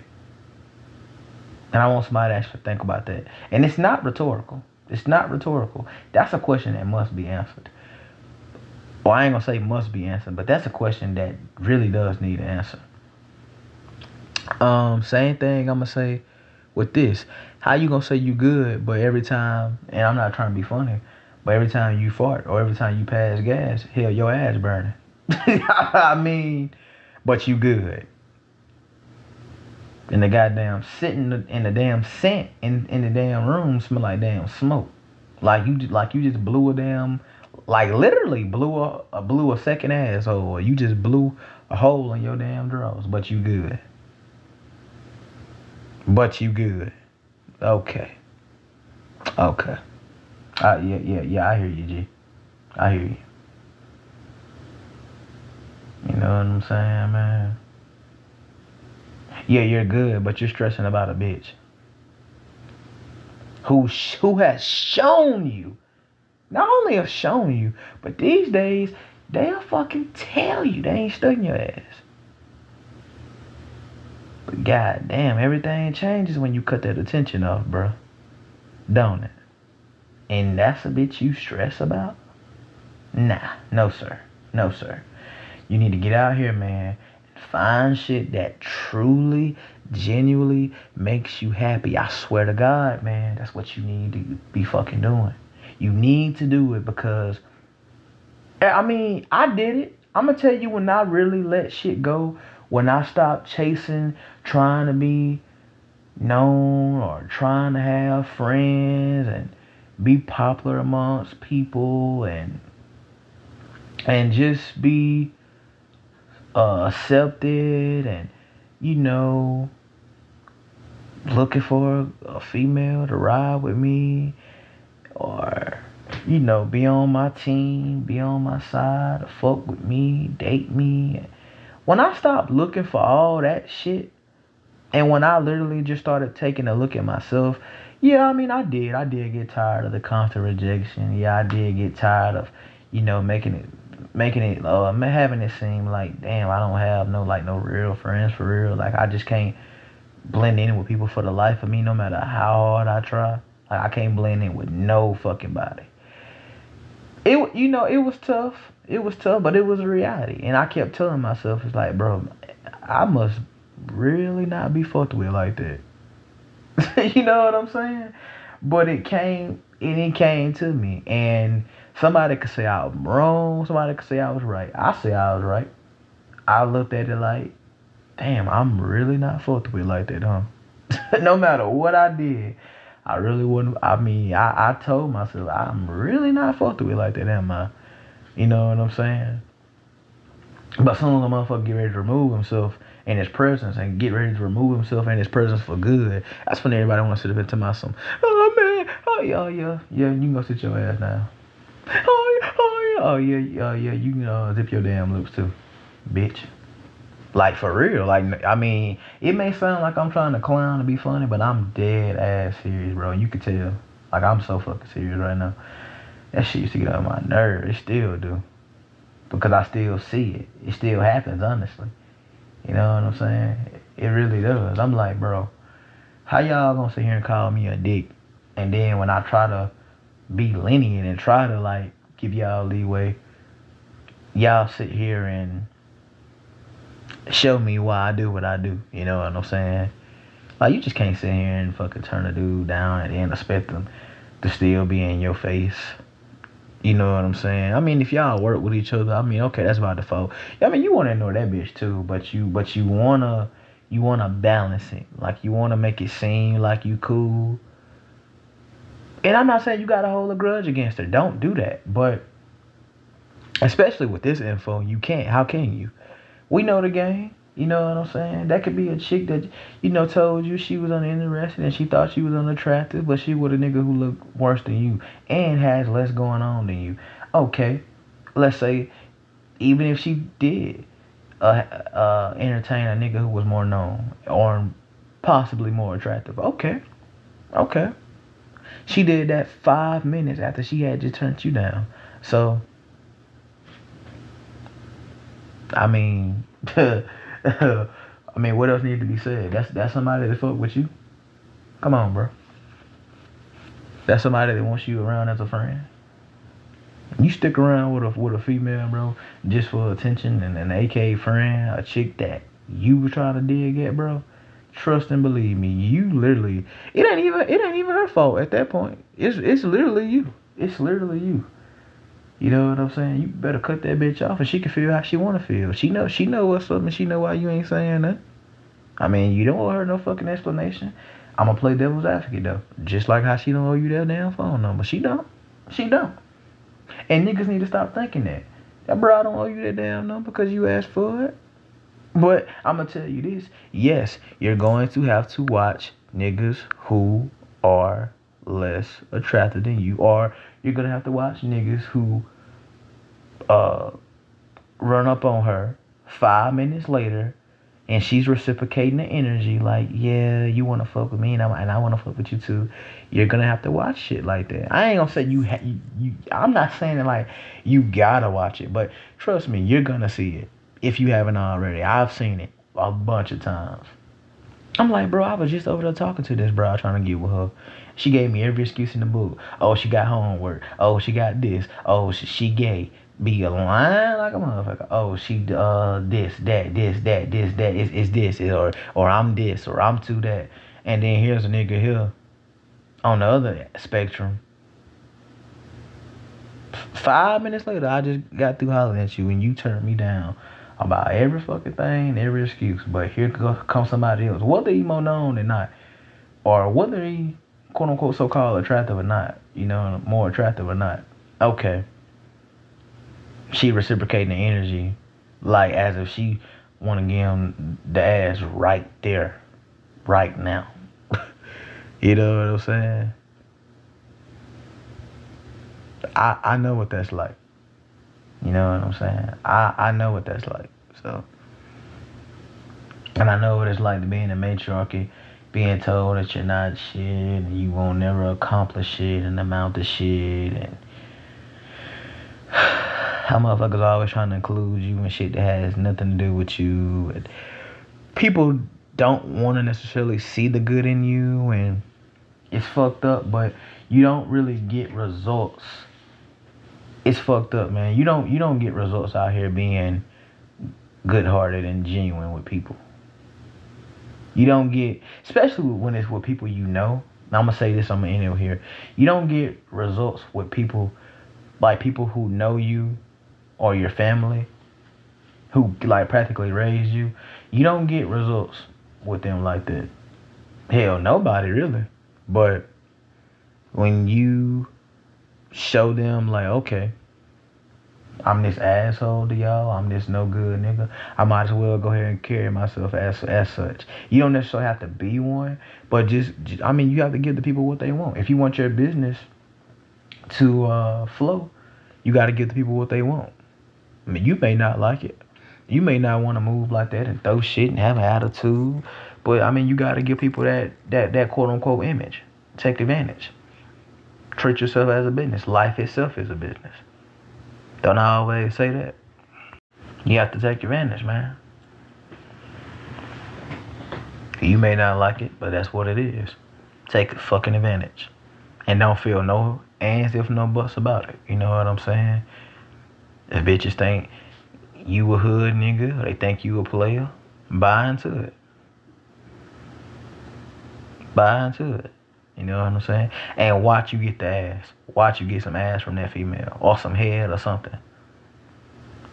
S1: And I want somebody to actually think about that. And it's not rhetorical. It's not rhetorical. That's a question that must be answered. Well, I ain't gonna say must be answered, but that's a question that really does need an answer. Um, same thing I'm gonna say with this. How you gonna say you good, but every time, and I'm not trying to be funny, But every time you fart or every time you pass gas, hell, your ass burning. I mean, but you good. And the goddamn sitting in the damn scent in, in the damn room smell like damn smoke. Like you like you just blew a damn like literally blew a, a blew a second asshole or you just blew a hole in your damn drawers, but you good. But you good. Okay. Okay. Uh, yeah, yeah, yeah, I hear you, G. I hear you. You know what I'm saying, man? Yeah, you're good, but you're stressing about a bitch. Who, who has shown you, not only have shown you, but these days, they'll fucking tell you they ain't studying your ass. But god damn, everything changes when you cut that attention off, bro. Don't it? And that's a bitch you stress about? Nah, no sir. No sir. You need to get out here, man, and find shit that truly, genuinely makes you happy. I swear to God, man, that's what you need to be fucking doing. You need to do it because eh, I mean, I did it. I'm gonna tell you when I really let shit go, when I stopped chasing, trying to be known or trying to have friends and be popular amongst people and and just be uh, accepted and you know looking for a female to ride with me or you know be on my team be on my side fuck with me date me. When i stopped looking for all that shit and when i literally just started taking a look at myself yeah, I mean, I did. I did get tired of the constant rejection. Yeah, I did get tired of, you know, making it, making it, uh, having it seem like, damn, I don't have no like no real friends for real. Like I just can't blend in with people for the life of me, no matter how hard I try. Like I can't blend in with no fucking body. It, you know, it was tough. It was tough, but it was a reality. And I kept telling myself, it's like, bro, I must really not be fucked with like that. you know what I'm saying? But it came and it came to me. And somebody could say I was wrong, somebody could say I was right. I say I was right. I looked at it like, damn, I'm really not fucked with like that, huh? no matter what I did, I really wouldn't I mean, I, I told myself I'm really not fucked with like that, am I? You know what I'm saying? But soon the motherfucker get ready to remove himself, in his presence and get ready to remove himself in his presence for good. That's when everybody wants to sit up into my some, oh man, oh yeah, yeah, yeah, you can go sit your ass down. Oh yeah, oh yeah, oh yeah, yeah, yeah, you can uh, zip your damn lips too, bitch. Like for real, like I mean, it may sound like I'm trying to clown and be funny, but I'm dead ass serious, bro. You could tell, like I'm so fucking serious right now. That shit used to get on my nerves. It still do, because I still see it. It still happens, honestly. You know what I'm saying? It really does. I'm like, bro, how y'all gonna sit here and call me a dick? And then when I try to be lenient and try to like give y'all leeway, y'all sit here and show me why I do what I do. You know what I'm saying? Like you just can't sit here and fucking turn a dude down and then expect them to still be in your face you know what I'm saying? I mean, if y'all work with each other, I mean, okay, that's by default. I mean, you want to ignore that bitch too, but you, but you wanna, you wanna balance it. Like you wanna make it seem like you cool. And I'm not saying you gotta hold a grudge against her. Don't do that. But especially with this info, you can't. How can you? We know the game. You know what I'm saying? That could be a chick that, you know, told you she was uninterested and she thought she was unattractive, but she was a nigga who looked worse than you and has less going on than you. Okay, let's say, even if she did uh, uh, entertain a nigga who was more known or possibly more attractive. Okay, okay. She did that five minutes after she had just turned you down. So, I mean, I mean, what else needs to be said? That's that's somebody that fuck with you. Come on, bro. That's somebody that wants you around as a friend. You stick around with a with a female, bro, just for attention and an AK friend, a chick that you were trying to dig at, bro. Trust and believe me, you literally it ain't even it ain't even her fault at that point. It's it's literally you. It's literally you. You know what I'm saying? You better cut that bitch off, and she can feel how she wanna feel. She know she know what's up, and she know why you ain't saying nothing. I mean, you don't owe her no fucking explanation. I'm gonna play devil's advocate though, just like how she don't owe you that damn phone number. She don't. She don't. And niggas need to stop thinking that. That bro I don't owe you that damn number because you asked for it. But I'm gonna tell you this. Yes, you're going to have to watch niggas who are less attractive than you, are. you're gonna have to watch niggas who uh run up on her five minutes later and she's reciprocating the energy like yeah you want to fuck with me and, i and I want to fuck with you too. You're gonna have to watch shit like that. I ain't gonna say you, ha- you you I'm not saying that like you gotta watch it but trust me you're gonna see it if you haven't already. I've seen it a bunch of times. I'm like bro I was just over there talking to this bro trying to get with her. She gave me every excuse in the book. Oh she got homework. Oh she got this. Oh she, she gay be a lying like a motherfucker. Oh, she uh this, that, this, that, this, that, is is this, or or I'm this, or I'm to that. And then here's a nigga here on the other spectrum. Five minutes later, I just got through hollering at you and you turned me down about every fucking thing, every excuse. But here comes somebody else, whether he more known or not, or whether he quote unquote so called attractive or not, you know, more attractive or not. Okay she reciprocating the energy like as if she want to give him the ass right there, right now. you know what I'm saying? I I know what that's like. You know what I'm saying? I I know what that's like. So, and I know what it's like to be in a matriarchy, being told that you're not shit and you won't never accomplish shit and amount of shit and how motherfuckers always trying to include you in shit that has nothing to do with you. People don't want to necessarily see the good in you, and it's fucked up. But you don't really get results. It's fucked up, man. You don't you don't get results out here being good-hearted and genuine with people. You don't get, especially when it's with people you know. I'm gonna say this. I'm gonna end it here. You don't get results with people like people who know you or your family who like practically raised you, you don't get results with them like that. Hell, nobody really. But when you show them like, okay, I'm this asshole to y'all, I'm this no good nigga, I might as well go ahead and carry myself as as such. You don't necessarily have to be one, but just, just I mean, you have to give the people what they want. If you want your business to uh, flow, you got to give the people what they want. I mean, you may not like it. You may not want to move like that and throw shit and have an attitude. But I mean, you got to give people that that that quote unquote image. Take advantage. Treat yourself as a business. Life itself is a business. Don't I always say that? You have to take advantage, man. You may not like it, but that's what it is. Take a fucking advantage. And don't feel no ands if no buts about it. You know what I'm saying? If bitches think you a hood nigga, or they think you a player, buy into it. Buy into it. You know what I'm saying? And watch you get the ass. Watch you get some ass from that female. Or some head or something.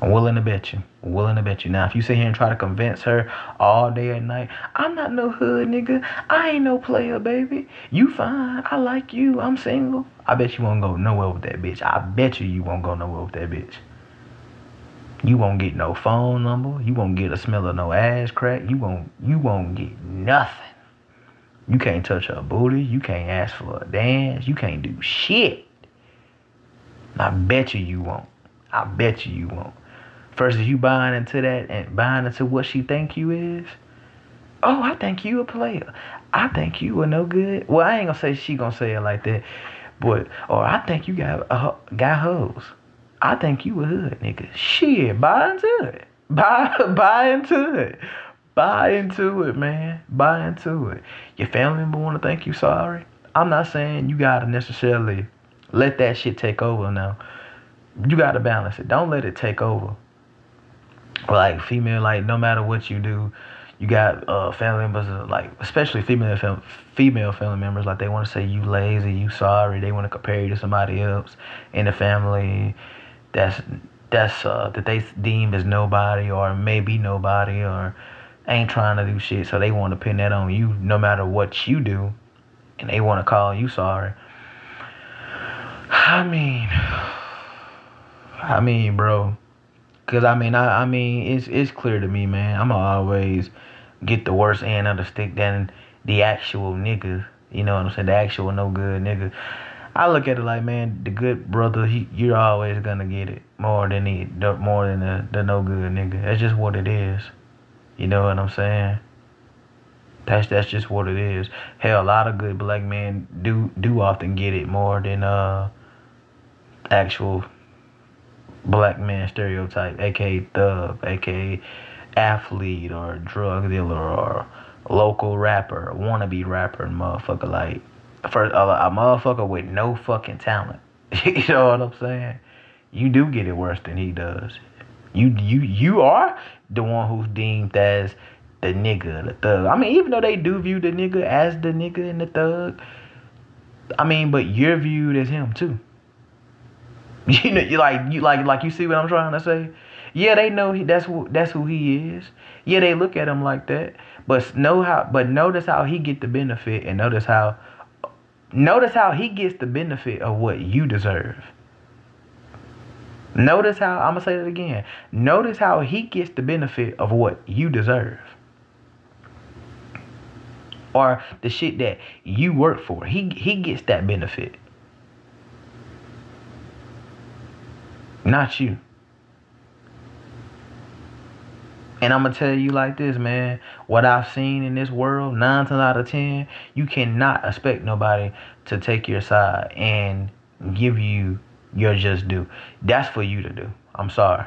S1: I'm willing to bet you. I'm willing to bet you. Now, if you sit here and try to convince her all day and night, I'm not no hood nigga. I ain't no player, baby. You fine. I like you. I'm single. I bet you won't go nowhere with that bitch. I bet you you won't go nowhere with that bitch. You won't get no phone number. You won't get a smell of no ass crack. You won't you won't get nothing. You can't touch her booty. You can't ask for a dance. You can't do shit. I bet you you won't. I bet you you won't. First, if you buying into that and buying into what she think you is, oh, I think you a player. I think you are no good. Well, I ain't gonna say she gonna say it like that, but or I think you got a got hoes. I think you a hood nigga. Shit, buy into it. Buy buy into it. Buy into it, man. Buy into it. Your family member wanna think you sorry. I'm not saying you gotta necessarily let that shit take over now. You gotta balance it. Don't let it take over. Like female, like no matter what you do, you got uh, family members uh, like especially female fam- female family members like they want to say you lazy, you sorry. They want to compare you to somebody else in the family. That's that's uh, that they deem as nobody or maybe nobody or ain't trying to do shit. So they want to pin that on you no matter what you do, and they want to call you sorry. I mean, I mean, bro. Cause I mean, I, I mean, it's it's clear to me, man. I'ma always get the worst end of the stick than the actual nigga. You know what I'm saying? The actual no good nigga. I look at it like, man, the good brother, he you're always gonna get it more than the, the more than the, the no good nigga. That's just what it is. You know what I'm saying? That's that's just what it is. Hell, a lot of good black men do do often get it more than uh actual black man stereotype, aka thug, aka athlete or drug dealer or local rapper, wannabe rapper, motherfucker like for a, a motherfucker with no fucking talent. you know what I'm saying? You do get it worse than he does. You you you are the one who's deemed as the nigga, the thug. I mean, even though they do view the nigga as the nigga and the thug, I mean, but you're viewed as him too. You know, you like you like like you see what I'm trying to say. Yeah, they know he, that's who that's who he is. Yeah, they look at him like that. But know how but notice how he get the benefit and notice how notice how he gets the benefit of what you deserve. Notice how I'm gonna say it again. Notice how he gets the benefit of what you deserve. Or the shit that you work for. He he gets that benefit. Not you. And I'm gonna tell you like this, man. What I've seen in this world, nine times out of ten, you cannot expect nobody to take your side and give you your just due. That's for you to do. I'm sorry.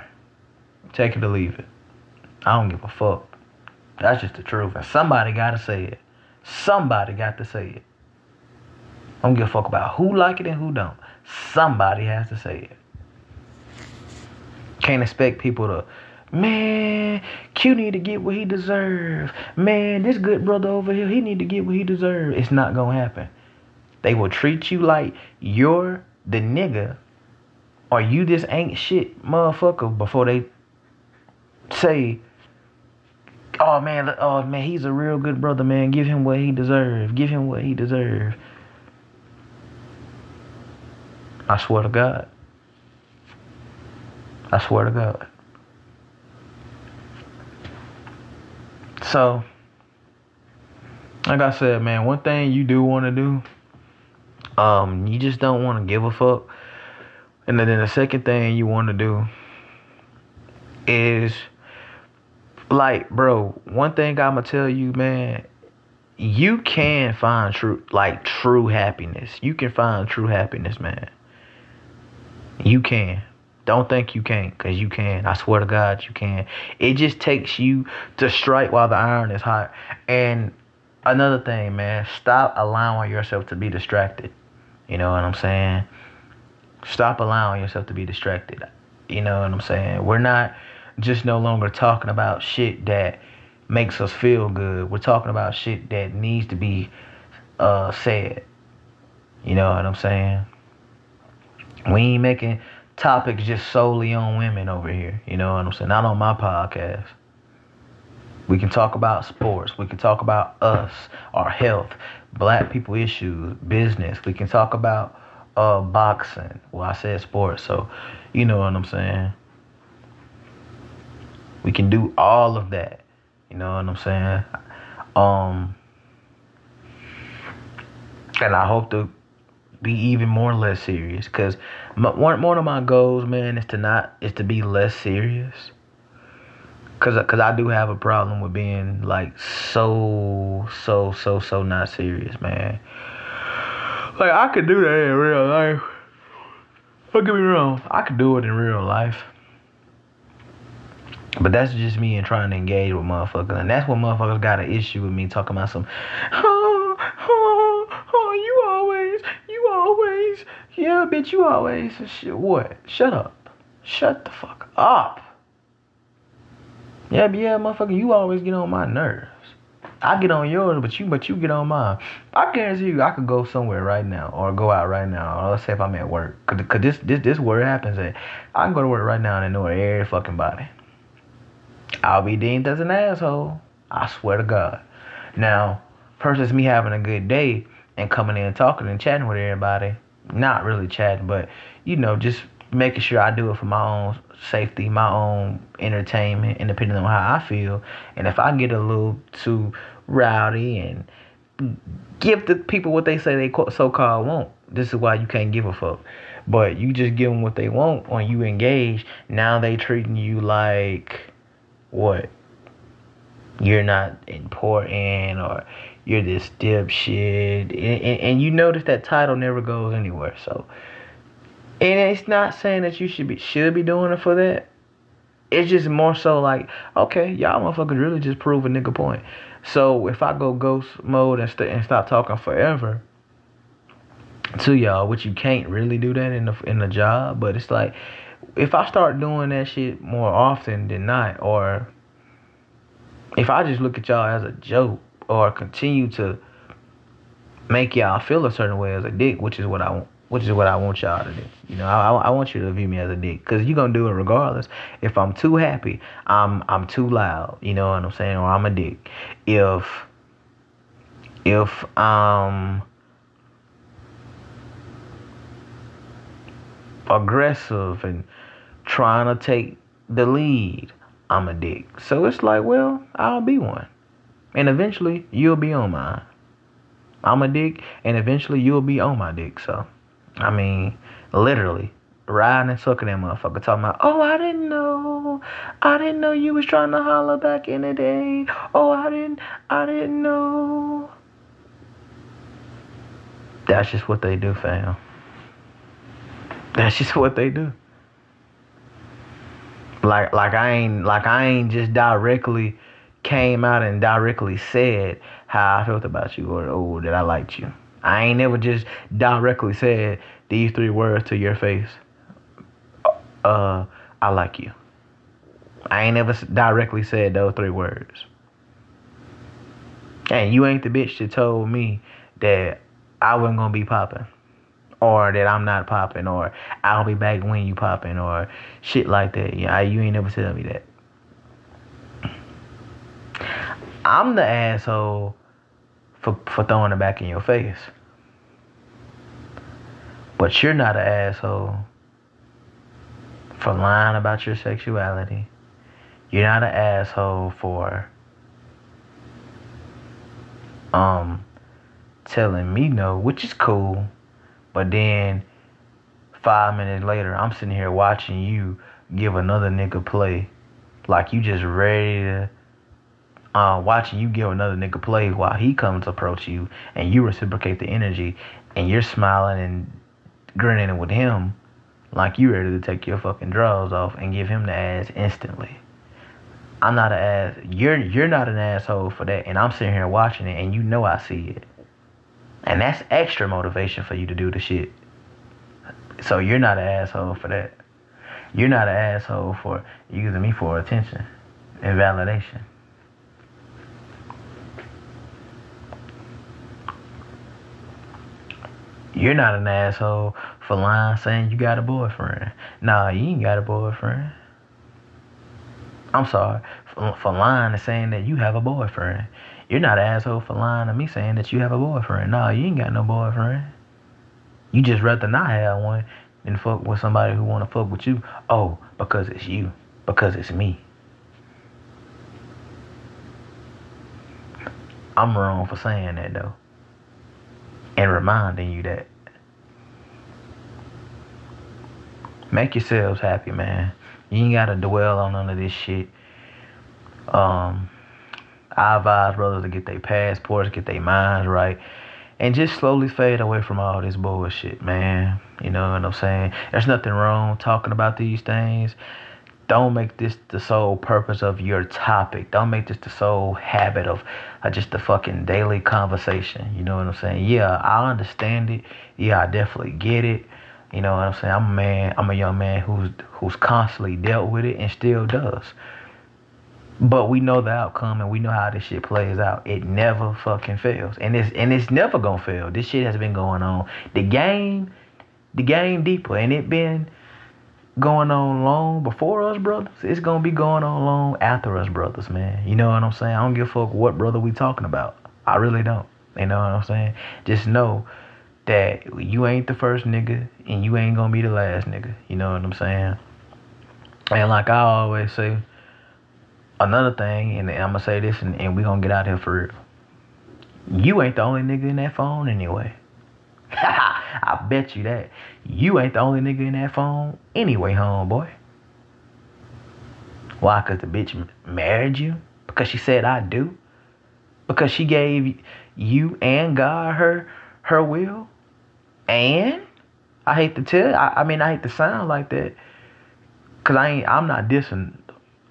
S1: Take it or leave it. I don't give a fuck. That's just the truth. And somebody gotta say it. Somebody got to say it. I don't give a fuck about who like it and who don't. Somebody has to say it. Can't expect people to Man, Q need to get what he deserves. Man, this good brother over here, he need to get what he deserves. It's not gonna happen. They will treat you like you're the nigga or you this ain't shit motherfucker before they say, oh man, oh man, he's a real good brother, man. Give him what he deserves. Give him what he deserves. I swear to God. I swear to God. So, like I said, man, one thing you do want to do, um, you just don't want to give a fuck. And then the second thing you want to do is like, bro, one thing I'm gonna tell you, man, you can find true like true happiness. You can find true happiness, man. You can. Don't think you can't, cause you can. I swear to God, you can. It just takes you to strike while the iron is hot. And another thing, man, stop allowing yourself to be distracted. You know what I'm saying? Stop allowing yourself to be distracted. You know what I'm saying? We're not just no longer talking about shit that makes us feel good. We're talking about shit that needs to be uh said. You know what I'm saying? We ain't making topics just solely on women over here. You know what I'm saying? Not on my podcast. We can talk about sports. We can talk about us, our health, black people issues, business. We can talk about uh boxing. Well, I said sports, so you know what I'm saying. We can do all of that. You know what I'm saying? Um and I hope to be even more less serious because one one of my goals, man, is to not is to be less serious. Cause, Cause I do have a problem with being like so so so so not serious, man. Like I could do that in real life. Don't get me wrong, I could do it in real life. But that's just me and trying to engage with motherfuckers. And that's what motherfuckers got an issue with me talking about some, oh, oh, you always, you yeah, bitch, you always, shit, what? Shut up. Shut the fuck up. Yeah, yeah, motherfucker, you always get on my nerves. I get on yours, but you but you get on mine. I guarantee you, I could go somewhere right now, or go out right now, or let's say if I'm at work, cause, cause this this this it happens at. I can go to work right now and know every fucking body. I'll be deemed as an asshole. I swear to God. Now, versus me having a good day and coming in and talking and chatting with everybody, not really chatting, but you know, just making sure I do it for my own safety, my own entertainment, and depending on how I feel. And if I get a little too rowdy and give the people what they say they so called want, this is why you can't give a fuck. But you just give them what they want when you engage. Now they treating you like what? You're not important or you're this dipshit. And, and, and you notice that title never goes anywhere. So and it's not saying that you should be should be doing it for that. It's just more so like, okay, y'all motherfuckers really just prove a nigga point. So if I go ghost mode and, st- and stop talking forever to y'all, which you can't really do that in the in the job, but it's like if I start doing that shit more often than not, or if I just look at y'all as a joke, or continue to make y'all feel a certain way as a dick, which is what I want which is what I want y'all to do. You know, I, I want you to view me as a dick, cause you're gonna do it regardless. If I'm too happy, I'm I'm too loud. You know what I'm saying? Or I'm a dick. If if um aggressive and trying to take the lead, I'm a dick. So it's like, well, I'll be one. And eventually you'll be on mine. I'm a dick, and eventually you'll be on my dick. So I mean, literally riding and sucking that motherfucker talking about, oh, I didn't know. I didn't know you was trying to holler back in the day. Oh, I didn't, I didn't know. That's just what they do, fam. That's just what they do. Like, like I ain't, like I ain't just directly came out and directly said how I felt about you or, oh, that I liked you. I ain't never just directly said these three words to your face. Uh, I like you. I ain't never directly said those three words. And you ain't the bitch that told me that I wasn't gonna be popping, or that I'm not popping, or I'll be back when you popping, or shit like that. Yeah, you ain't never tell me that. I'm the asshole for for throwing it back in your face. But you're not an asshole for lying about your sexuality. You're not an asshole for um telling me no, which is cool. But then five minutes later, I'm sitting here watching you give another nigga play. Like you just ready to uh, watching you give another nigga play while he comes approach you and you reciprocate the energy and you're smiling and grinning with him like you ready to take your fucking drawers off and give him the ass instantly. I'm not an ass. You're you're not an asshole for that, and I'm sitting here watching it, and you know I see it, and that's extra motivation for you to do the shit. So you're not an asshole for that. You're not an asshole for using me for attention and validation. You're not an asshole for lying saying you got a boyfriend. Nah, you ain't got a boyfriend. I'm sorry for, lying and saying that you have a boyfriend. You're not an asshole for lying to me saying that you have a boyfriend. Nah, you ain't got no boyfriend. You just rather not have one than fuck with somebody who wanna fuck with you. Oh, because it's you. Because it's me. I'm wrong for saying that though. And reminding you that. Make yourselves happy, man. You ain't gotta dwell on none of this shit. Um, I advise brothers to get their passports, get their minds right, and just slowly fade away from all this bullshit, man. You know what I'm saying? There's nothing wrong talking about these things. Don't make this the sole purpose of your topic. Don't make this the sole habit of uh, just the fucking daily conversation. You know what I'm saying? Yeah, I understand it. Yeah, I definitely get it. You know what I'm saying? I'm a man, I'm a young man who's who's constantly dealt with it and still does. But we know the outcome and we know how this shit plays out. It never fucking fails. And it's and it's never gonna fail. This shit has been going on. The game, the game deeper, and it been going on long before us brothers. It's gonna be going on long after us brothers, man. You know what I'm saying? I don't give a fuck what brother we talking about. I really don't. You know what I'm saying? Just know that you ain't the first nigga and you ain't gonna be the last nigga. You know what I'm saying? And like I always say, another thing, and I'm gonna say this and, and we gonna get out here for real. You ain't the only nigga in that phone anyway. I bet you that. You ain't the only nigga in that phone anyway, homeboy. Why? Because the bitch married you? Because she said I do? Because she gave you and God her her will? And I hate to tell I, I mean I hate to sound like that. Cause I ain't I'm not dissing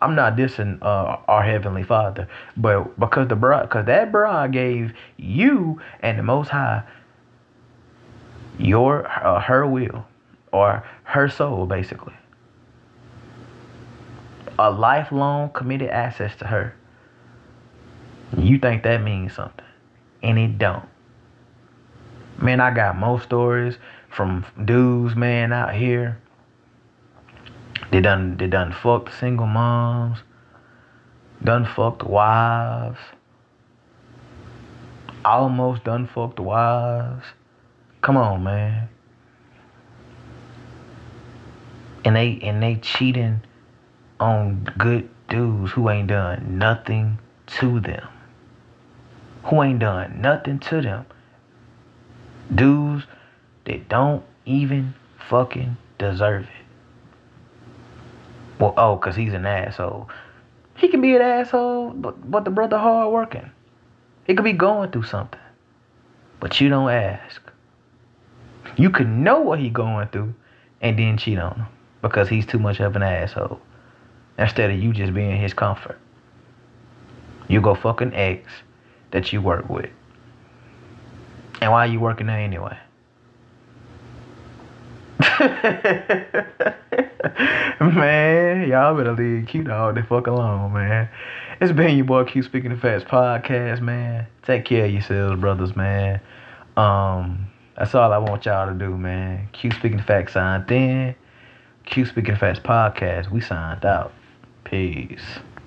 S1: I'm not dissing uh, our heavenly Father, but because the bride, because that bride gave you and the Most High your uh, her will or her soul basically. A lifelong committed access to her. You think that means something and it don't man i got more stories from dudes man out here they done they done fucked single moms done fucked wives almost done fucked wives Come on, man. And they and they cheating on good dudes who ain't done nothing to them. Who ain't done nothing to them. Dudes that don't even fucking deserve it. Well, oh, cause he's an asshole. He can be an asshole, but but the brother hard working. He could be going through something. But you don't ask. You could know what he going through and then cheat on him because he's too much of an asshole. Instead of you just being his comfort. You go fucking ex that you work with. And why are you working there anyway? man, y'all better leave Q all the fuck alone, man. It's been your boy Q Speaking the Facts podcast, man. Take care of yourselves, brothers, man. Um, that's all I want y'all to do, man. Q Speaking the Facts signed in. Q Speaking the Facts podcast. We signed out. Peace.